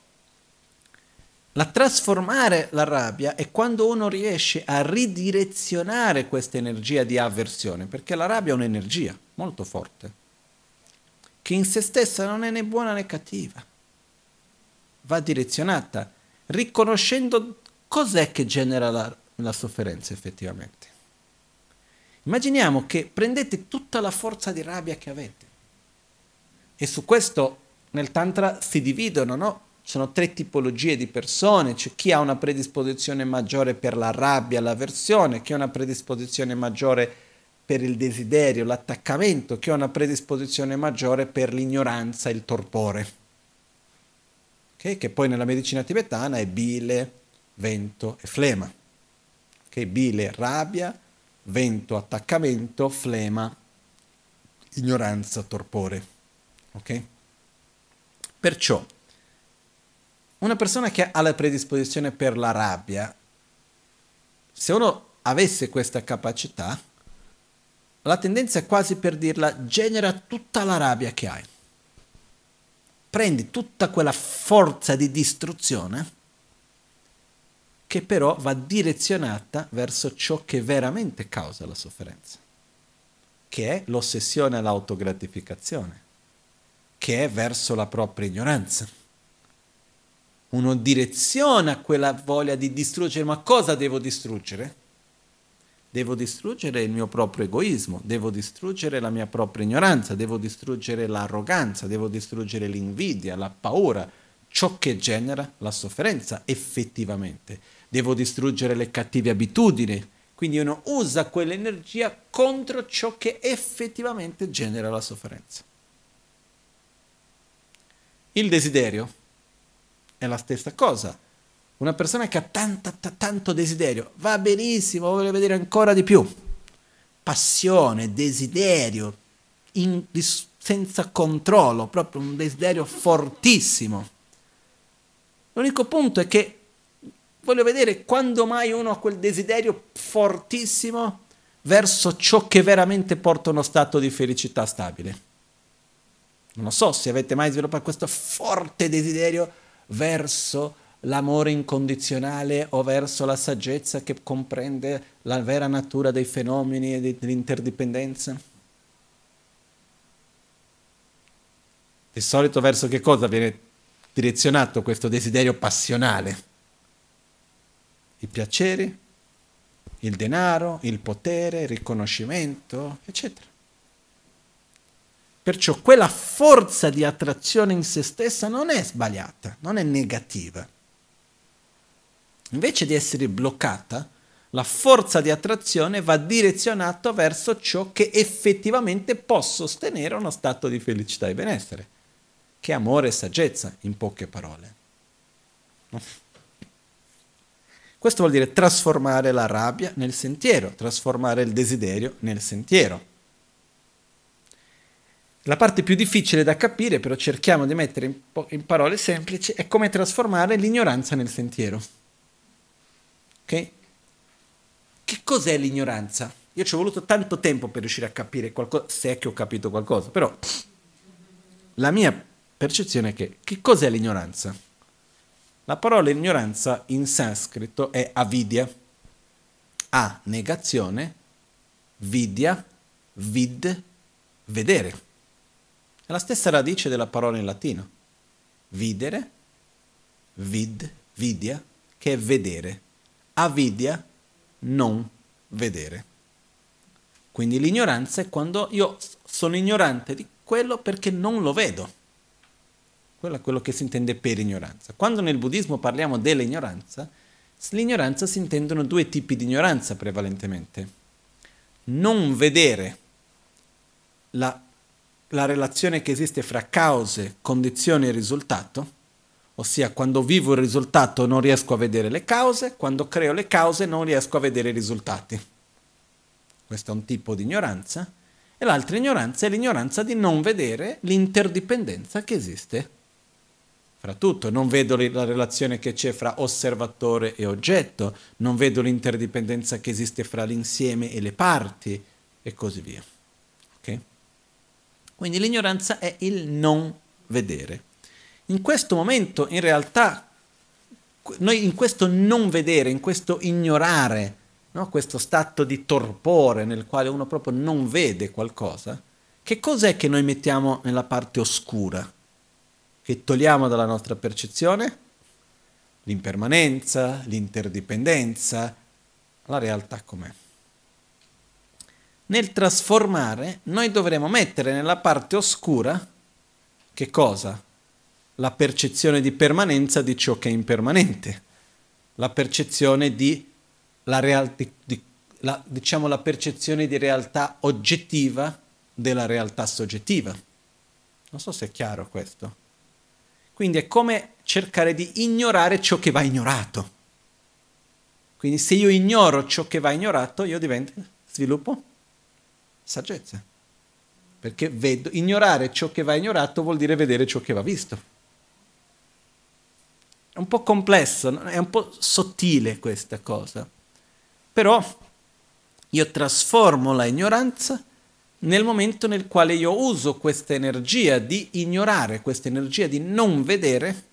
la trasformare la rabbia è quando uno riesce a ridirezionare questa energia di avversione, perché la rabbia è un'energia molto forte, che in se stessa non è né buona né cattiva. Va direzionata, riconoscendo cos'è che genera la, la sofferenza effettivamente. Immaginiamo che prendete tutta la forza di rabbia che avete e su questo nel Tantra si dividono, no? sono tre tipologie di persone, c'è chi ha una predisposizione maggiore per la rabbia, l'avversione, chi ha una predisposizione maggiore per il desiderio, l'attaccamento, chi ha una predisposizione maggiore per l'ignoranza, il torpore. Okay? Che poi nella medicina tibetana è bile, vento e flema. Okay? Bile, rabbia, vento, attaccamento, flema, ignoranza, torpore. Ok? Perciò una persona che ha la predisposizione per la rabbia, se uno avesse questa capacità, la tendenza è quasi per dirla, genera tutta la rabbia che hai. Prendi tutta quella forza di distruzione che però va direzionata verso ciò che veramente causa la sofferenza, che è l'ossessione all'autogratificazione, che è verso la propria ignoranza uno direziona quella voglia di distruggere, ma cosa devo distruggere? Devo distruggere il mio proprio egoismo, devo distruggere la mia propria ignoranza, devo distruggere l'arroganza, devo distruggere l'invidia, la paura, ciò che genera la sofferenza effettivamente. Devo distruggere le cattive abitudini, quindi uno usa quell'energia contro ciò che effettivamente genera la sofferenza. Il desiderio è la stessa cosa. Una persona che ha tanta, t- tanto desiderio, va benissimo, voglio vedere ancora di più. Passione, desiderio, in, senza controllo, proprio un desiderio fortissimo. L'unico punto è che voglio vedere quando mai uno ha quel desiderio fortissimo verso ciò che veramente porta uno stato di felicità stabile. Non so se avete mai sviluppato questo forte desiderio verso l'amore incondizionale o verso la saggezza che comprende la vera natura dei fenomeni e dell'interdipendenza? Di solito verso che cosa viene direzionato questo desiderio passionale? I piaceri, il denaro, il potere, il riconoscimento, eccetera. Perciò quella forza di attrazione in se stessa non è sbagliata, non è negativa. Invece di essere bloccata, la forza di attrazione va direzionata verso ciò che effettivamente può sostenere uno stato di felicità e benessere, che è amore e saggezza, in poche parole. Questo vuol dire trasformare la rabbia nel sentiero, trasformare il desiderio nel sentiero. La parte più difficile da capire, però cerchiamo di mettere in, po- in parole semplici, è come trasformare l'ignoranza nel sentiero. Ok? Che cos'è l'ignoranza? Io ci ho voluto tanto tempo per riuscire a capire qualcosa, se è che ho capito qualcosa, però la mia percezione è che che cos'è l'ignoranza? La parola ignoranza in sanscrito è avidya. A, negazione, vidya, vid, vedere. È la stessa radice della parola in latino. Videre, vid, vidia, che è vedere. Avidia, non vedere. Quindi l'ignoranza è quando io sono ignorante di quello perché non lo vedo. Quello è quello che si intende per ignoranza. Quando nel buddismo parliamo dell'ignoranza, l'ignoranza si intendono due tipi di ignoranza prevalentemente. Non vedere la, la relazione che esiste fra cause, condizioni e risultato, ossia quando vivo il risultato non riesco a vedere le cause, quando creo le cause non riesco a vedere i risultati. Questo è un tipo di ignoranza. E l'altra ignoranza è l'ignoranza di non vedere l'interdipendenza che esiste fra tutto. Non vedo la relazione che c'è fra osservatore e oggetto, non vedo l'interdipendenza che esiste fra l'insieme e le parti e così via. Okay? Quindi l'ignoranza è il non vedere. In questo momento, in realtà, noi in questo non vedere, in questo ignorare, no? questo stato di torpore nel quale uno proprio non vede qualcosa, che cos'è che noi mettiamo nella parte oscura? Che togliamo dalla nostra percezione? L'impermanenza, l'interdipendenza, la realtà com'è. Nel trasformare noi dovremo mettere nella parte oscura che cosa? La percezione di permanenza di ciò che è impermanente, la percezione di la, real- di, di, la, diciamo, la percezione di realtà oggettiva della realtà soggettiva. Non so se è chiaro questo. Quindi è come cercare di ignorare ciò che va ignorato. Quindi se io ignoro ciò che va ignorato, io divento, sviluppo saggezza. Perché vedo, ignorare ciò che va ignorato vuol dire vedere ciò che va visto. È un po' complesso, è un po' sottile questa cosa. Però io trasformo la ignoranza nel momento nel quale io uso questa energia di ignorare, questa energia di non vedere,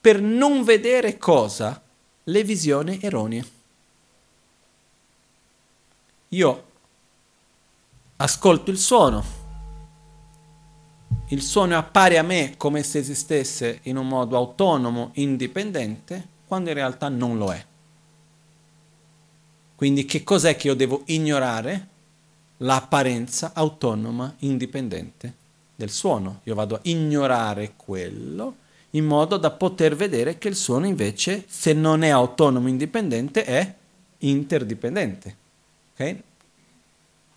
per non vedere cosa? Le visioni erronee. Io ascolto il suono, il suono appare a me come se esistesse in un modo autonomo, indipendente, quando in realtà non lo è. Quindi che cos'è che io devo ignorare? L'apparenza autonoma, indipendente del suono. Io vado a ignorare quello in modo da poter vedere che il suono invece, se non è autonomo, indipendente, è interdipendente. Okay?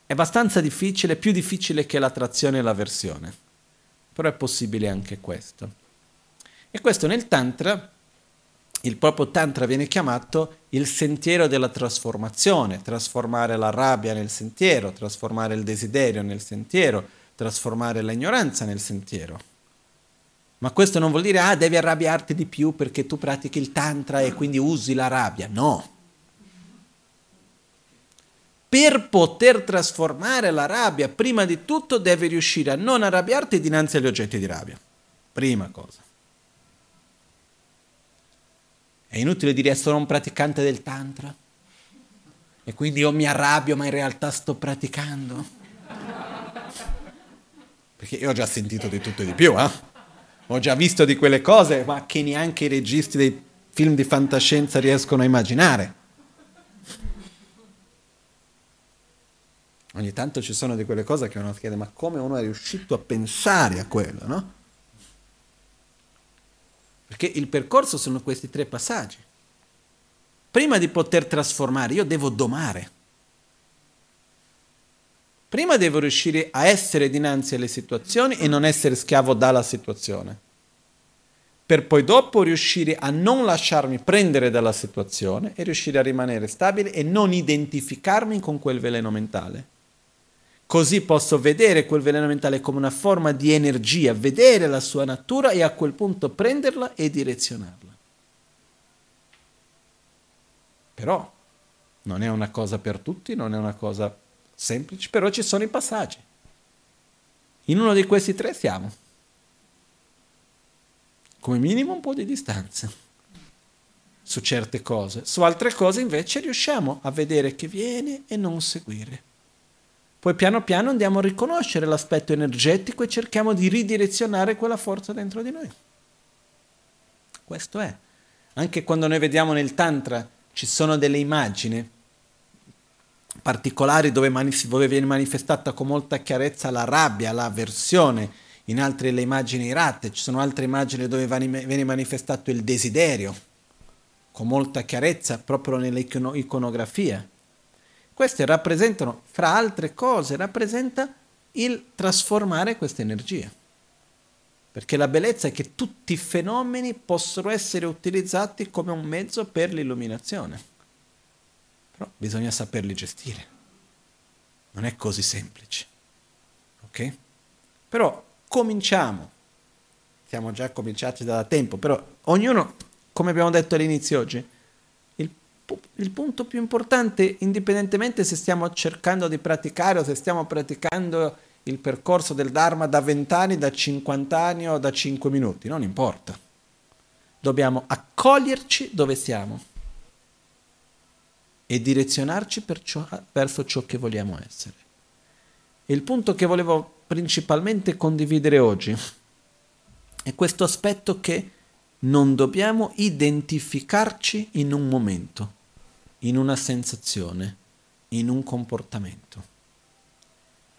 È abbastanza difficile, più difficile che l'attrazione e l'avversione, però è possibile anche questo. E questo nel Tantra il proprio Tantra viene chiamato il sentiero della trasformazione, trasformare la rabbia nel sentiero, trasformare il desiderio nel sentiero, trasformare l'ignoranza nel sentiero. Ma questo non vuol dire, ah, devi arrabbiarti di più perché tu pratichi il Tantra e quindi usi la rabbia. No. Per poter trasformare la rabbia, prima di tutto devi riuscire a non arrabbiarti dinanzi agli oggetti di rabbia. Prima cosa. È inutile dire sono un praticante del tantra e quindi io mi arrabbio ma in realtà sto praticando. Perché io ho già sentito di tutto e di più, eh? Ho già visto di quelle cose, ma che neanche i registi dei film di fantascienza riescono a immaginare. Ogni tanto ci sono di quelle cose che uno chiede, ma come uno è riuscito a pensare a quello, no? Perché il percorso sono questi tre passaggi. Prima di poter trasformare, io devo domare. Prima devo riuscire a essere dinanzi alle situazioni e non essere schiavo dalla situazione. Per poi dopo riuscire a non lasciarmi prendere dalla situazione e riuscire a rimanere stabile e non identificarmi con quel veleno mentale. Così posso vedere quel veleno mentale come una forma di energia, vedere la sua natura e a quel punto prenderla e direzionarla. Però non è una cosa per tutti, non è una cosa semplice, però ci sono i passaggi. In uno di questi tre siamo. Come minimo un po' di distanza su certe cose. Su altre cose invece riusciamo a vedere che viene e non seguire. Poi piano piano andiamo a riconoscere l'aspetto energetico e cerchiamo di ridirezionare quella forza dentro di noi. Questo è. Anche quando noi vediamo nel Tantra ci sono delle immagini, particolari dove, manif- dove viene manifestata con molta chiarezza la rabbia, l'avversione, in altre le immagini irate, ci sono altre immagini dove viene manifestato il desiderio, con molta chiarezza proprio nell'iconografia. Queste rappresentano, fra altre cose, rappresenta il trasformare questa energia. Perché la bellezza è che tutti i fenomeni possono essere utilizzati come un mezzo per l'illuminazione. Però bisogna saperli gestire. Non è così semplice. Ok? Però cominciamo. Siamo già cominciati da tempo, però ognuno, come abbiamo detto all'inizio oggi, il, punto più importante, indipendentemente se stiamo cercando di praticare o se stiamo praticando il percorso del Dharma da 20 anni, da 50 anni o da 5 minuti, non importa. Dobbiamo accoglierci dove siamo e direzionarci ciò, verso ciò che vogliamo essere. Il punto che volevo principalmente condividere oggi è questo aspetto che non dobbiamo identificarci in un momento, in una sensazione, in un comportamento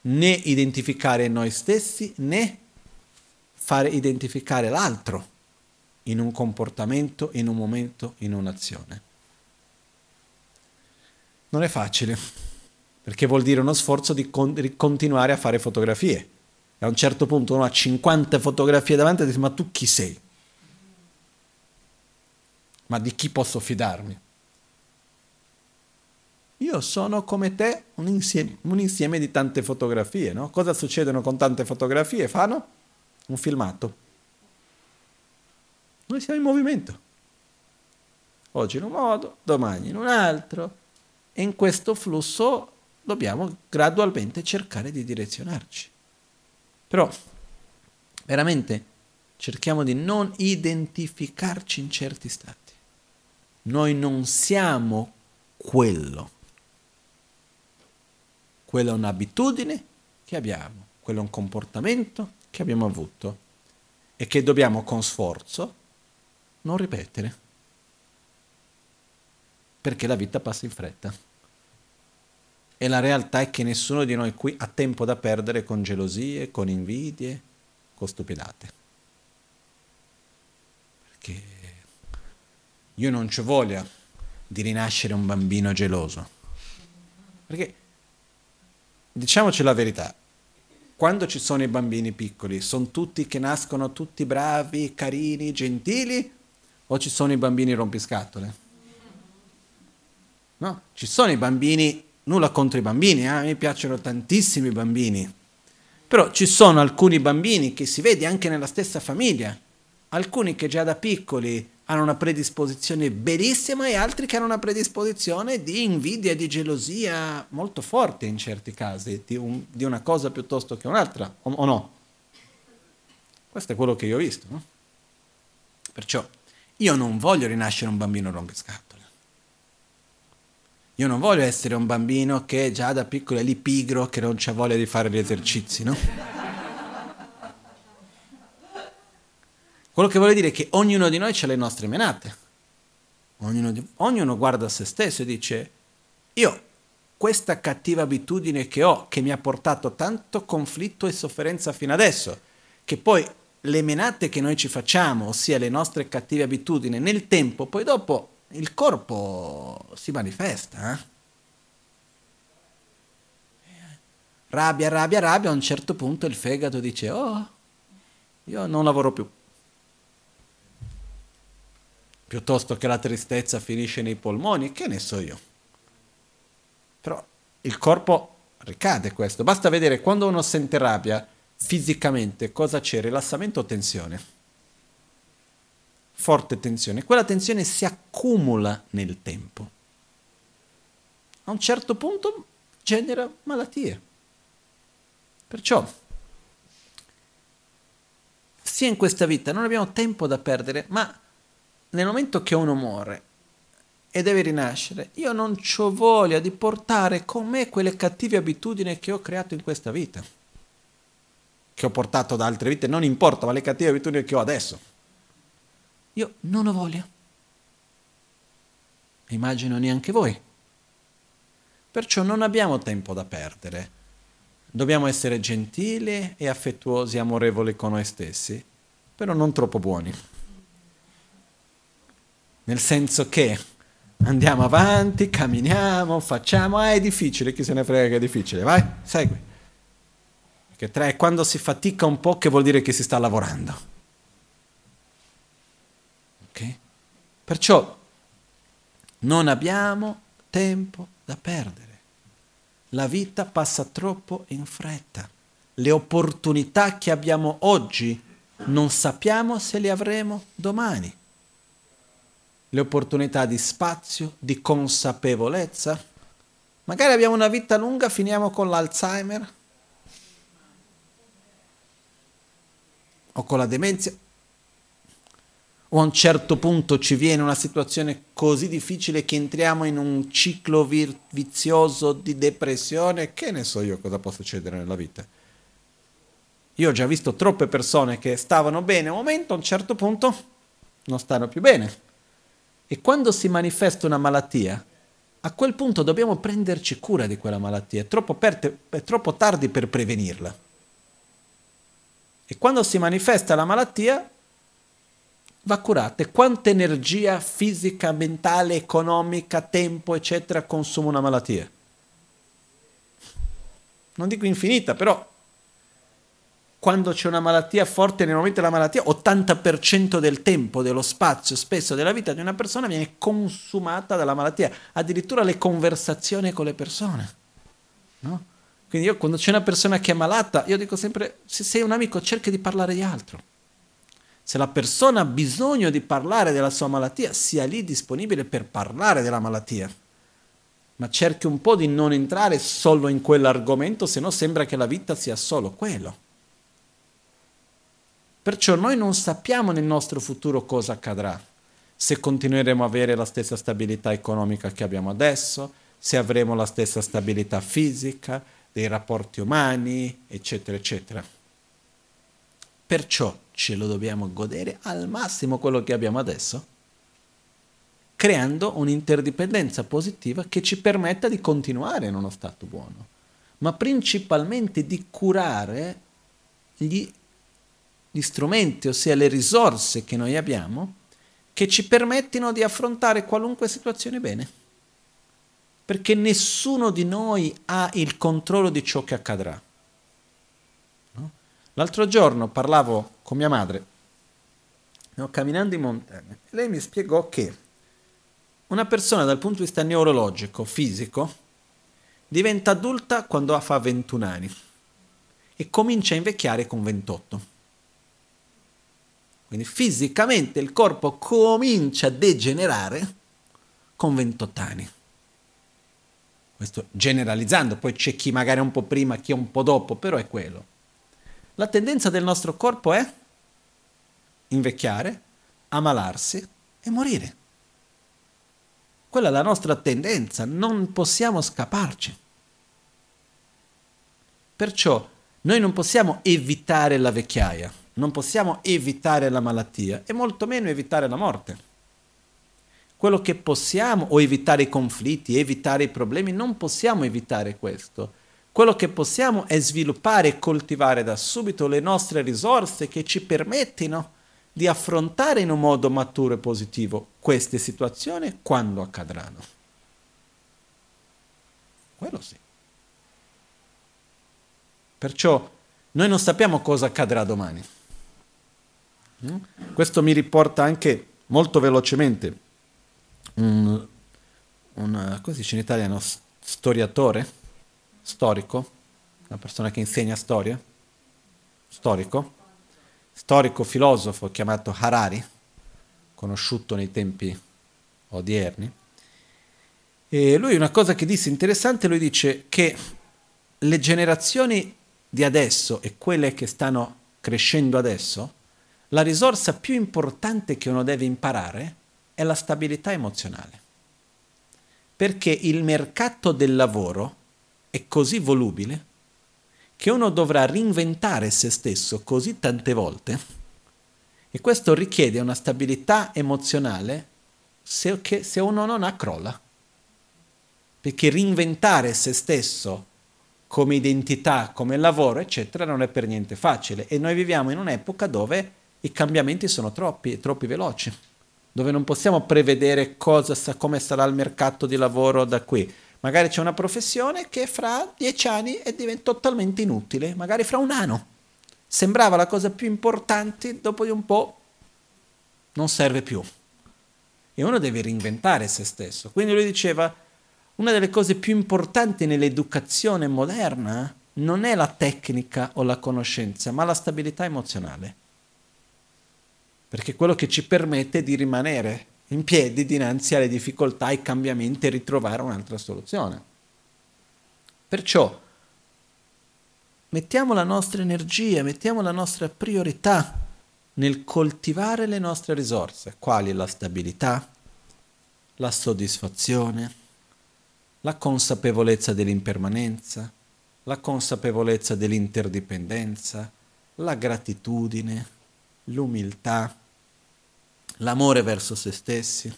né identificare noi stessi né fare identificare l'altro in un comportamento, in un momento, in un'azione. Non è facile, perché vuol dire uno sforzo di, con- di continuare a fare fotografie. A un certo punto uno ha 50 fotografie davanti e dice ma tu chi sei? Ma di chi posso fidarmi? Io sono come te un insieme, un insieme di tante fotografie, no? Cosa succedono con tante fotografie? Fanno un filmato. Noi siamo in movimento. Oggi in un modo, domani in un altro. E in questo flusso dobbiamo gradualmente cercare di direzionarci. Però veramente cerchiamo di non identificarci in certi stati. Noi non siamo quello quella è un'abitudine che abbiamo, quello è un comportamento che abbiamo avuto e che dobbiamo con sforzo non ripetere. Perché la vita passa in fretta. E la realtà è che nessuno di noi qui ha tempo da perdere con gelosie, con invidie, con stupidate. Perché io non ci voglio di rinascere un bambino geloso. Perché diciamoci la verità, quando ci sono i bambini piccoli, sono tutti che nascono tutti bravi, carini, gentili o ci sono i bambini rompiscatole? No, ci sono i bambini, nulla contro i bambini, eh? me piacciono tantissimi bambini, però ci sono alcuni bambini che si vede anche nella stessa famiglia, alcuni che già da piccoli hanno una predisposizione benissima e altri che hanno una predisposizione di invidia, di gelosia molto forte in certi casi, di, un, di una cosa piuttosto che un'altra, o, o, no? Questo è quello che io ho visto. No? Perciò io non voglio rinascere un bambino rompiscatole. Io non voglio essere un bambino che già da piccolo è lì pigro, che non c'ha voglia di fare gli esercizi, no? Quello che vuole dire è che ognuno di noi ha le nostre menate. Ognuno, di, ognuno guarda se stesso e dice, io questa cattiva abitudine che ho, che mi ha portato tanto conflitto e sofferenza fino adesso, che poi le menate che noi ci facciamo, ossia le nostre cattive abitudini, nel tempo, poi dopo il corpo si manifesta. Eh? Rabbia, rabbia, rabbia, a un certo punto il fegato dice, oh, io non lavoro più piuttosto che la tristezza finisce nei polmoni, che ne so io. Però il corpo ricade questo. Basta vedere quando uno sente rabbia, fisicamente cosa c'è? Rilassamento o tensione? Forte tensione. Quella tensione si accumula nel tempo. A un certo punto genera malattie. Perciò, sia in questa vita non abbiamo tempo da perdere, ma nel momento che uno muore e deve rinascere, io non ho voglia di portare con me quelle cattive abitudini che ho creato in questa vita, che ho portato da altre vite, non importa, ma le cattive abitudini che ho adesso. Io non ho voglia. Immagino neanche voi. Perciò non abbiamo tempo da perdere. Dobbiamo essere gentili e affettuosi, amorevoli con noi stessi, però non troppo buoni. Nel senso che andiamo avanti, camminiamo, facciamo, ah è difficile, chi se ne frega che è difficile, vai, segui. Perché tre, quando si fatica un po' che vuol dire che si sta lavorando. Ok? Perciò non abbiamo tempo da perdere. La vita passa troppo in fretta. Le opportunità che abbiamo oggi non sappiamo se le avremo domani. Le opportunità di spazio, di consapevolezza. Magari abbiamo una vita lunga, finiamo con l'Alzheimer o con la demenza o a un certo punto ci viene una situazione così difficile che entriamo in un ciclo vir- vizioso di depressione, che ne so io cosa può succedere nella vita. Io ho già visto troppe persone che stavano bene, un momento, a un certo punto, non stanno più bene. E quando si manifesta una malattia, a quel punto dobbiamo prenderci cura di quella malattia, è troppo, per- è troppo tardi per prevenirla. E quando si manifesta la malattia, va curata. Quanta energia fisica, mentale, economica, tempo, eccetera, consuma una malattia? Non dico infinita, però quando c'è una malattia forte nel momento della malattia, 80% del tempo, dello spazio spesso della vita di una persona viene consumata dalla malattia, addirittura le conversazioni con le persone. No? Quindi io quando c'è una persona che è malata, io dico sempre, se sei un amico cerca di parlare di altro se la persona ha bisogno di parlare della sua malattia, sia lì disponibile per parlare della malattia. Ma cerchi un po' di non entrare solo in quell'argomento, se no sembra che la vita sia solo quello. Perciò noi non sappiamo nel nostro futuro cosa accadrà, se continueremo a avere la stessa stabilità economica che abbiamo adesso, se avremo la stessa stabilità fisica, dei rapporti umani, eccetera, eccetera. Perciò ce lo dobbiamo godere al massimo quello che abbiamo adesso, creando un'interdipendenza positiva che ci permetta di continuare in uno stato buono, ma principalmente di curare gli, gli strumenti, ossia le risorse che noi abbiamo, che ci permettino di affrontare qualunque situazione bene. Perché nessuno di noi ha il controllo di ciò che accadrà. L'altro giorno parlavo con mia madre, no, camminando in montagna, e lei mi spiegò che una persona dal punto di vista neurologico, fisico, diventa adulta quando fa 21 anni e comincia a invecchiare con 28. Quindi fisicamente il corpo comincia a degenerare con 28 anni. Questo generalizzando, poi c'è chi magari un po' prima, chi un po' dopo, però è quello. La tendenza del nostro corpo è invecchiare, ammalarsi e morire. Quella è la nostra tendenza, non possiamo scapparci. Perciò noi non possiamo evitare la vecchiaia, non possiamo evitare la malattia e molto meno evitare la morte. Quello che possiamo, o evitare i conflitti, evitare i problemi, non possiamo evitare questo quello che possiamo è sviluppare e coltivare da subito le nostre risorse che ci permettino di affrontare in un modo maturo e positivo queste situazioni quando accadranno. Quello sì. Perciò noi non sappiamo cosa accadrà domani. Mm? Questo mi riporta anche molto velocemente un, un come si dice in italiano, storiatore, storico, una persona che insegna storia, storico, storico filosofo chiamato Harari, conosciuto nei tempi odierni. E lui una cosa che disse interessante, lui dice che le generazioni di adesso e quelle che stanno crescendo adesso, la risorsa più importante che uno deve imparare è la stabilità emozionale. Perché il mercato del lavoro è così volubile che uno dovrà reinventare se stesso così tante volte e questo richiede una stabilità emozionale se, che se uno non ha crolla. perché reinventare se stesso come identità, come lavoro, eccetera, non è per niente facile. E noi viviamo in un'epoca dove i cambiamenti sono troppi, troppi veloci, dove non possiamo prevedere cosa, come sarà il mercato di lavoro da qui. Magari c'è una professione che fra dieci anni diventa totalmente inutile, magari fra un anno. Sembrava la cosa più importante, dopo di un po' non serve più. E uno deve reinventare se stesso. Quindi lui diceva, una delle cose più importanti nell'educazione moderna non è la tecnica o la conoscenza, ma la stabilità emozionale. Perché è quello che ci permette di rimanere in piedi dinanzi alle difficoltà, ai cambiamenti e ritrovare un'altra soluzione. Perciò mettiamo la nostra energia, mettiamo la nostra priorità nel coltivare le nostre risorse, quali la stabilità, la soddisfazione, la consapevolezza dell'impermanenza, la consapevolezza dell'interdipendenza, la gratitudine, l'umiltà, l'amore verso se stessi,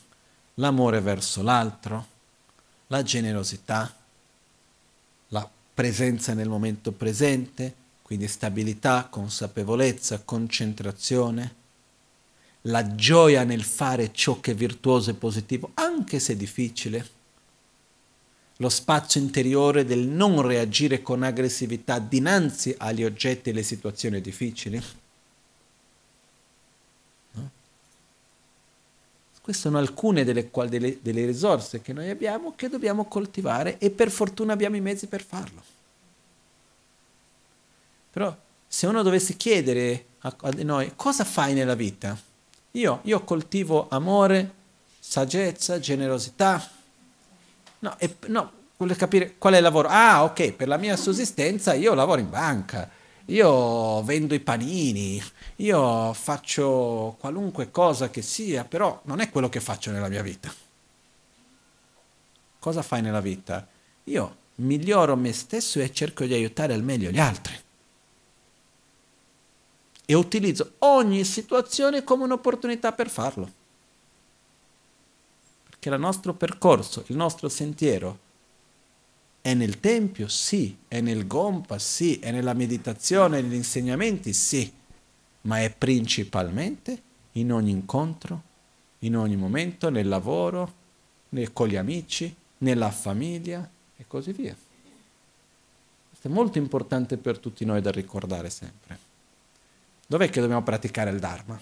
l'amore verso l'altro, la generosità, la presenza nel momento presente, quindi stabilità, consapevolezza, concentrazione, la gioia nel fare ciò che è virtuoso e positivo, anche se difficile, lo spazio interiore del non reagire con aggressività dinanzi agli oggetti e alle situazioni difficili. Queste sono alcune delle, delle, delle risorse che noi abbiamo che dobbiamo coltivare e per fortuna abbiamo i mezzi per farlo. Però se uno dovesse chiedere a, a noi cosa fai nella vita, io, io coltivo amore, saggezza, generosità. No, e, no, vuole capire qual è il lavoro. Ah, ok, per la mia sussistenza io lavoro in banca, io vendo i panini, io faccio qualunque cosa che sia, però non è quello che faccio nella mia vita. Cosa fai nella vita? Io miglioro me stesso e cerco di aiutare al meglio gli altri e utilizzo ogni situazione come un'opportunità per farlo. Perché il nostro percorso, il nostro sentiero è nel Tempio? Sì. È nel Gompa? Sì. È nella meditazione, negli insegnamenti? Sì. Ma è principalmente in ogni incontro, in ogni momento, nel lavoro, nel, con gli amici, nella famiglia e così via. Questo è molto importante per tutti noi da ricordare sempre. Dov'è che dobbiamo praticare il Dharma?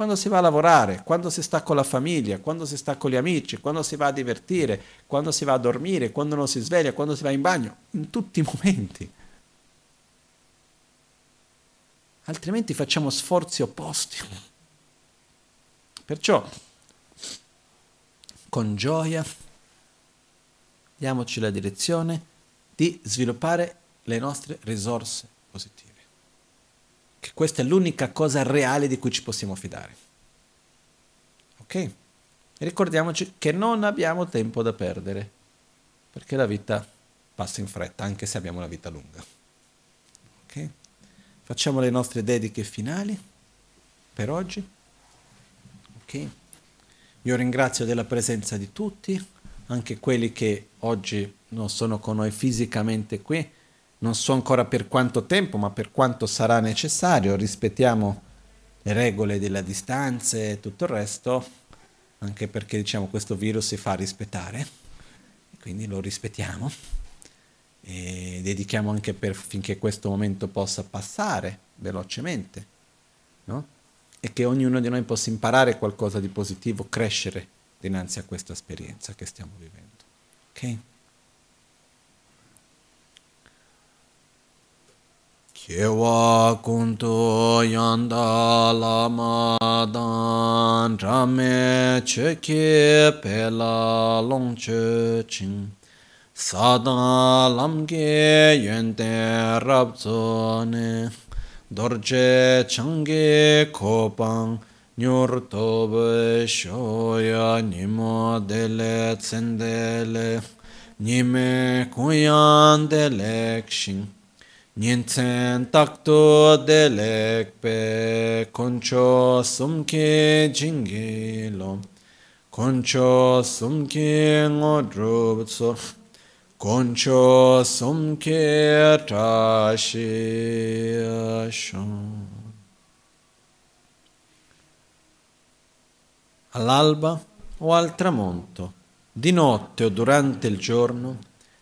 Quando si va a lavorare, quando si sta con la famiglia, quando si sta con gli amici, quando si va a divertire, quando si va a dormire, quando non si sveglia, quando si va in bagno, in tutti i momenti. Altrimenti facciamo sforzi opposti. Perciò, con gioia, diamoci la direzione di sviluppare le nostre risorse positive che questa è l'unica cosa reale di cui ci possiamo fidare. Ok? Ricordiamoci che non abbiamo tempo da perdere, perché la vita passa in fretta, anche se abbiamo una vita lunga. Ok? Facciamo le nostre dediche finali per oggi. Ok? Io ringrazio della presenza di tutti, anche quelli che oggi non sono con noi fisicamente qui non so ancora per quanto tempo, ma per quanto sarà necessario, rispettiamo le regole della distanza e tutto il resto, anche perché diciamo questo virus si fa rispettare, quindi lo rispettiamo e dedichiamo anche per, finché questo momento possa passare velocemente, no? e che ognuno di noi possa imparare qualcosa di positivo, crescere dinanzi a questa esperienza che stiamo vivendo. Okay? Kewa kuntu yanda lama dan rame cheke pela long che ching sada lamge yente rabzo ne dorje change kopang nyur tobe shoya nimo dele tsendele nime kuyan dele kshin Nienten takto delek pe koncho sumke jingilo. Concho sumke ngo so Concho sumke tashi All'alba o al tramonto, di notte o durante il giorno,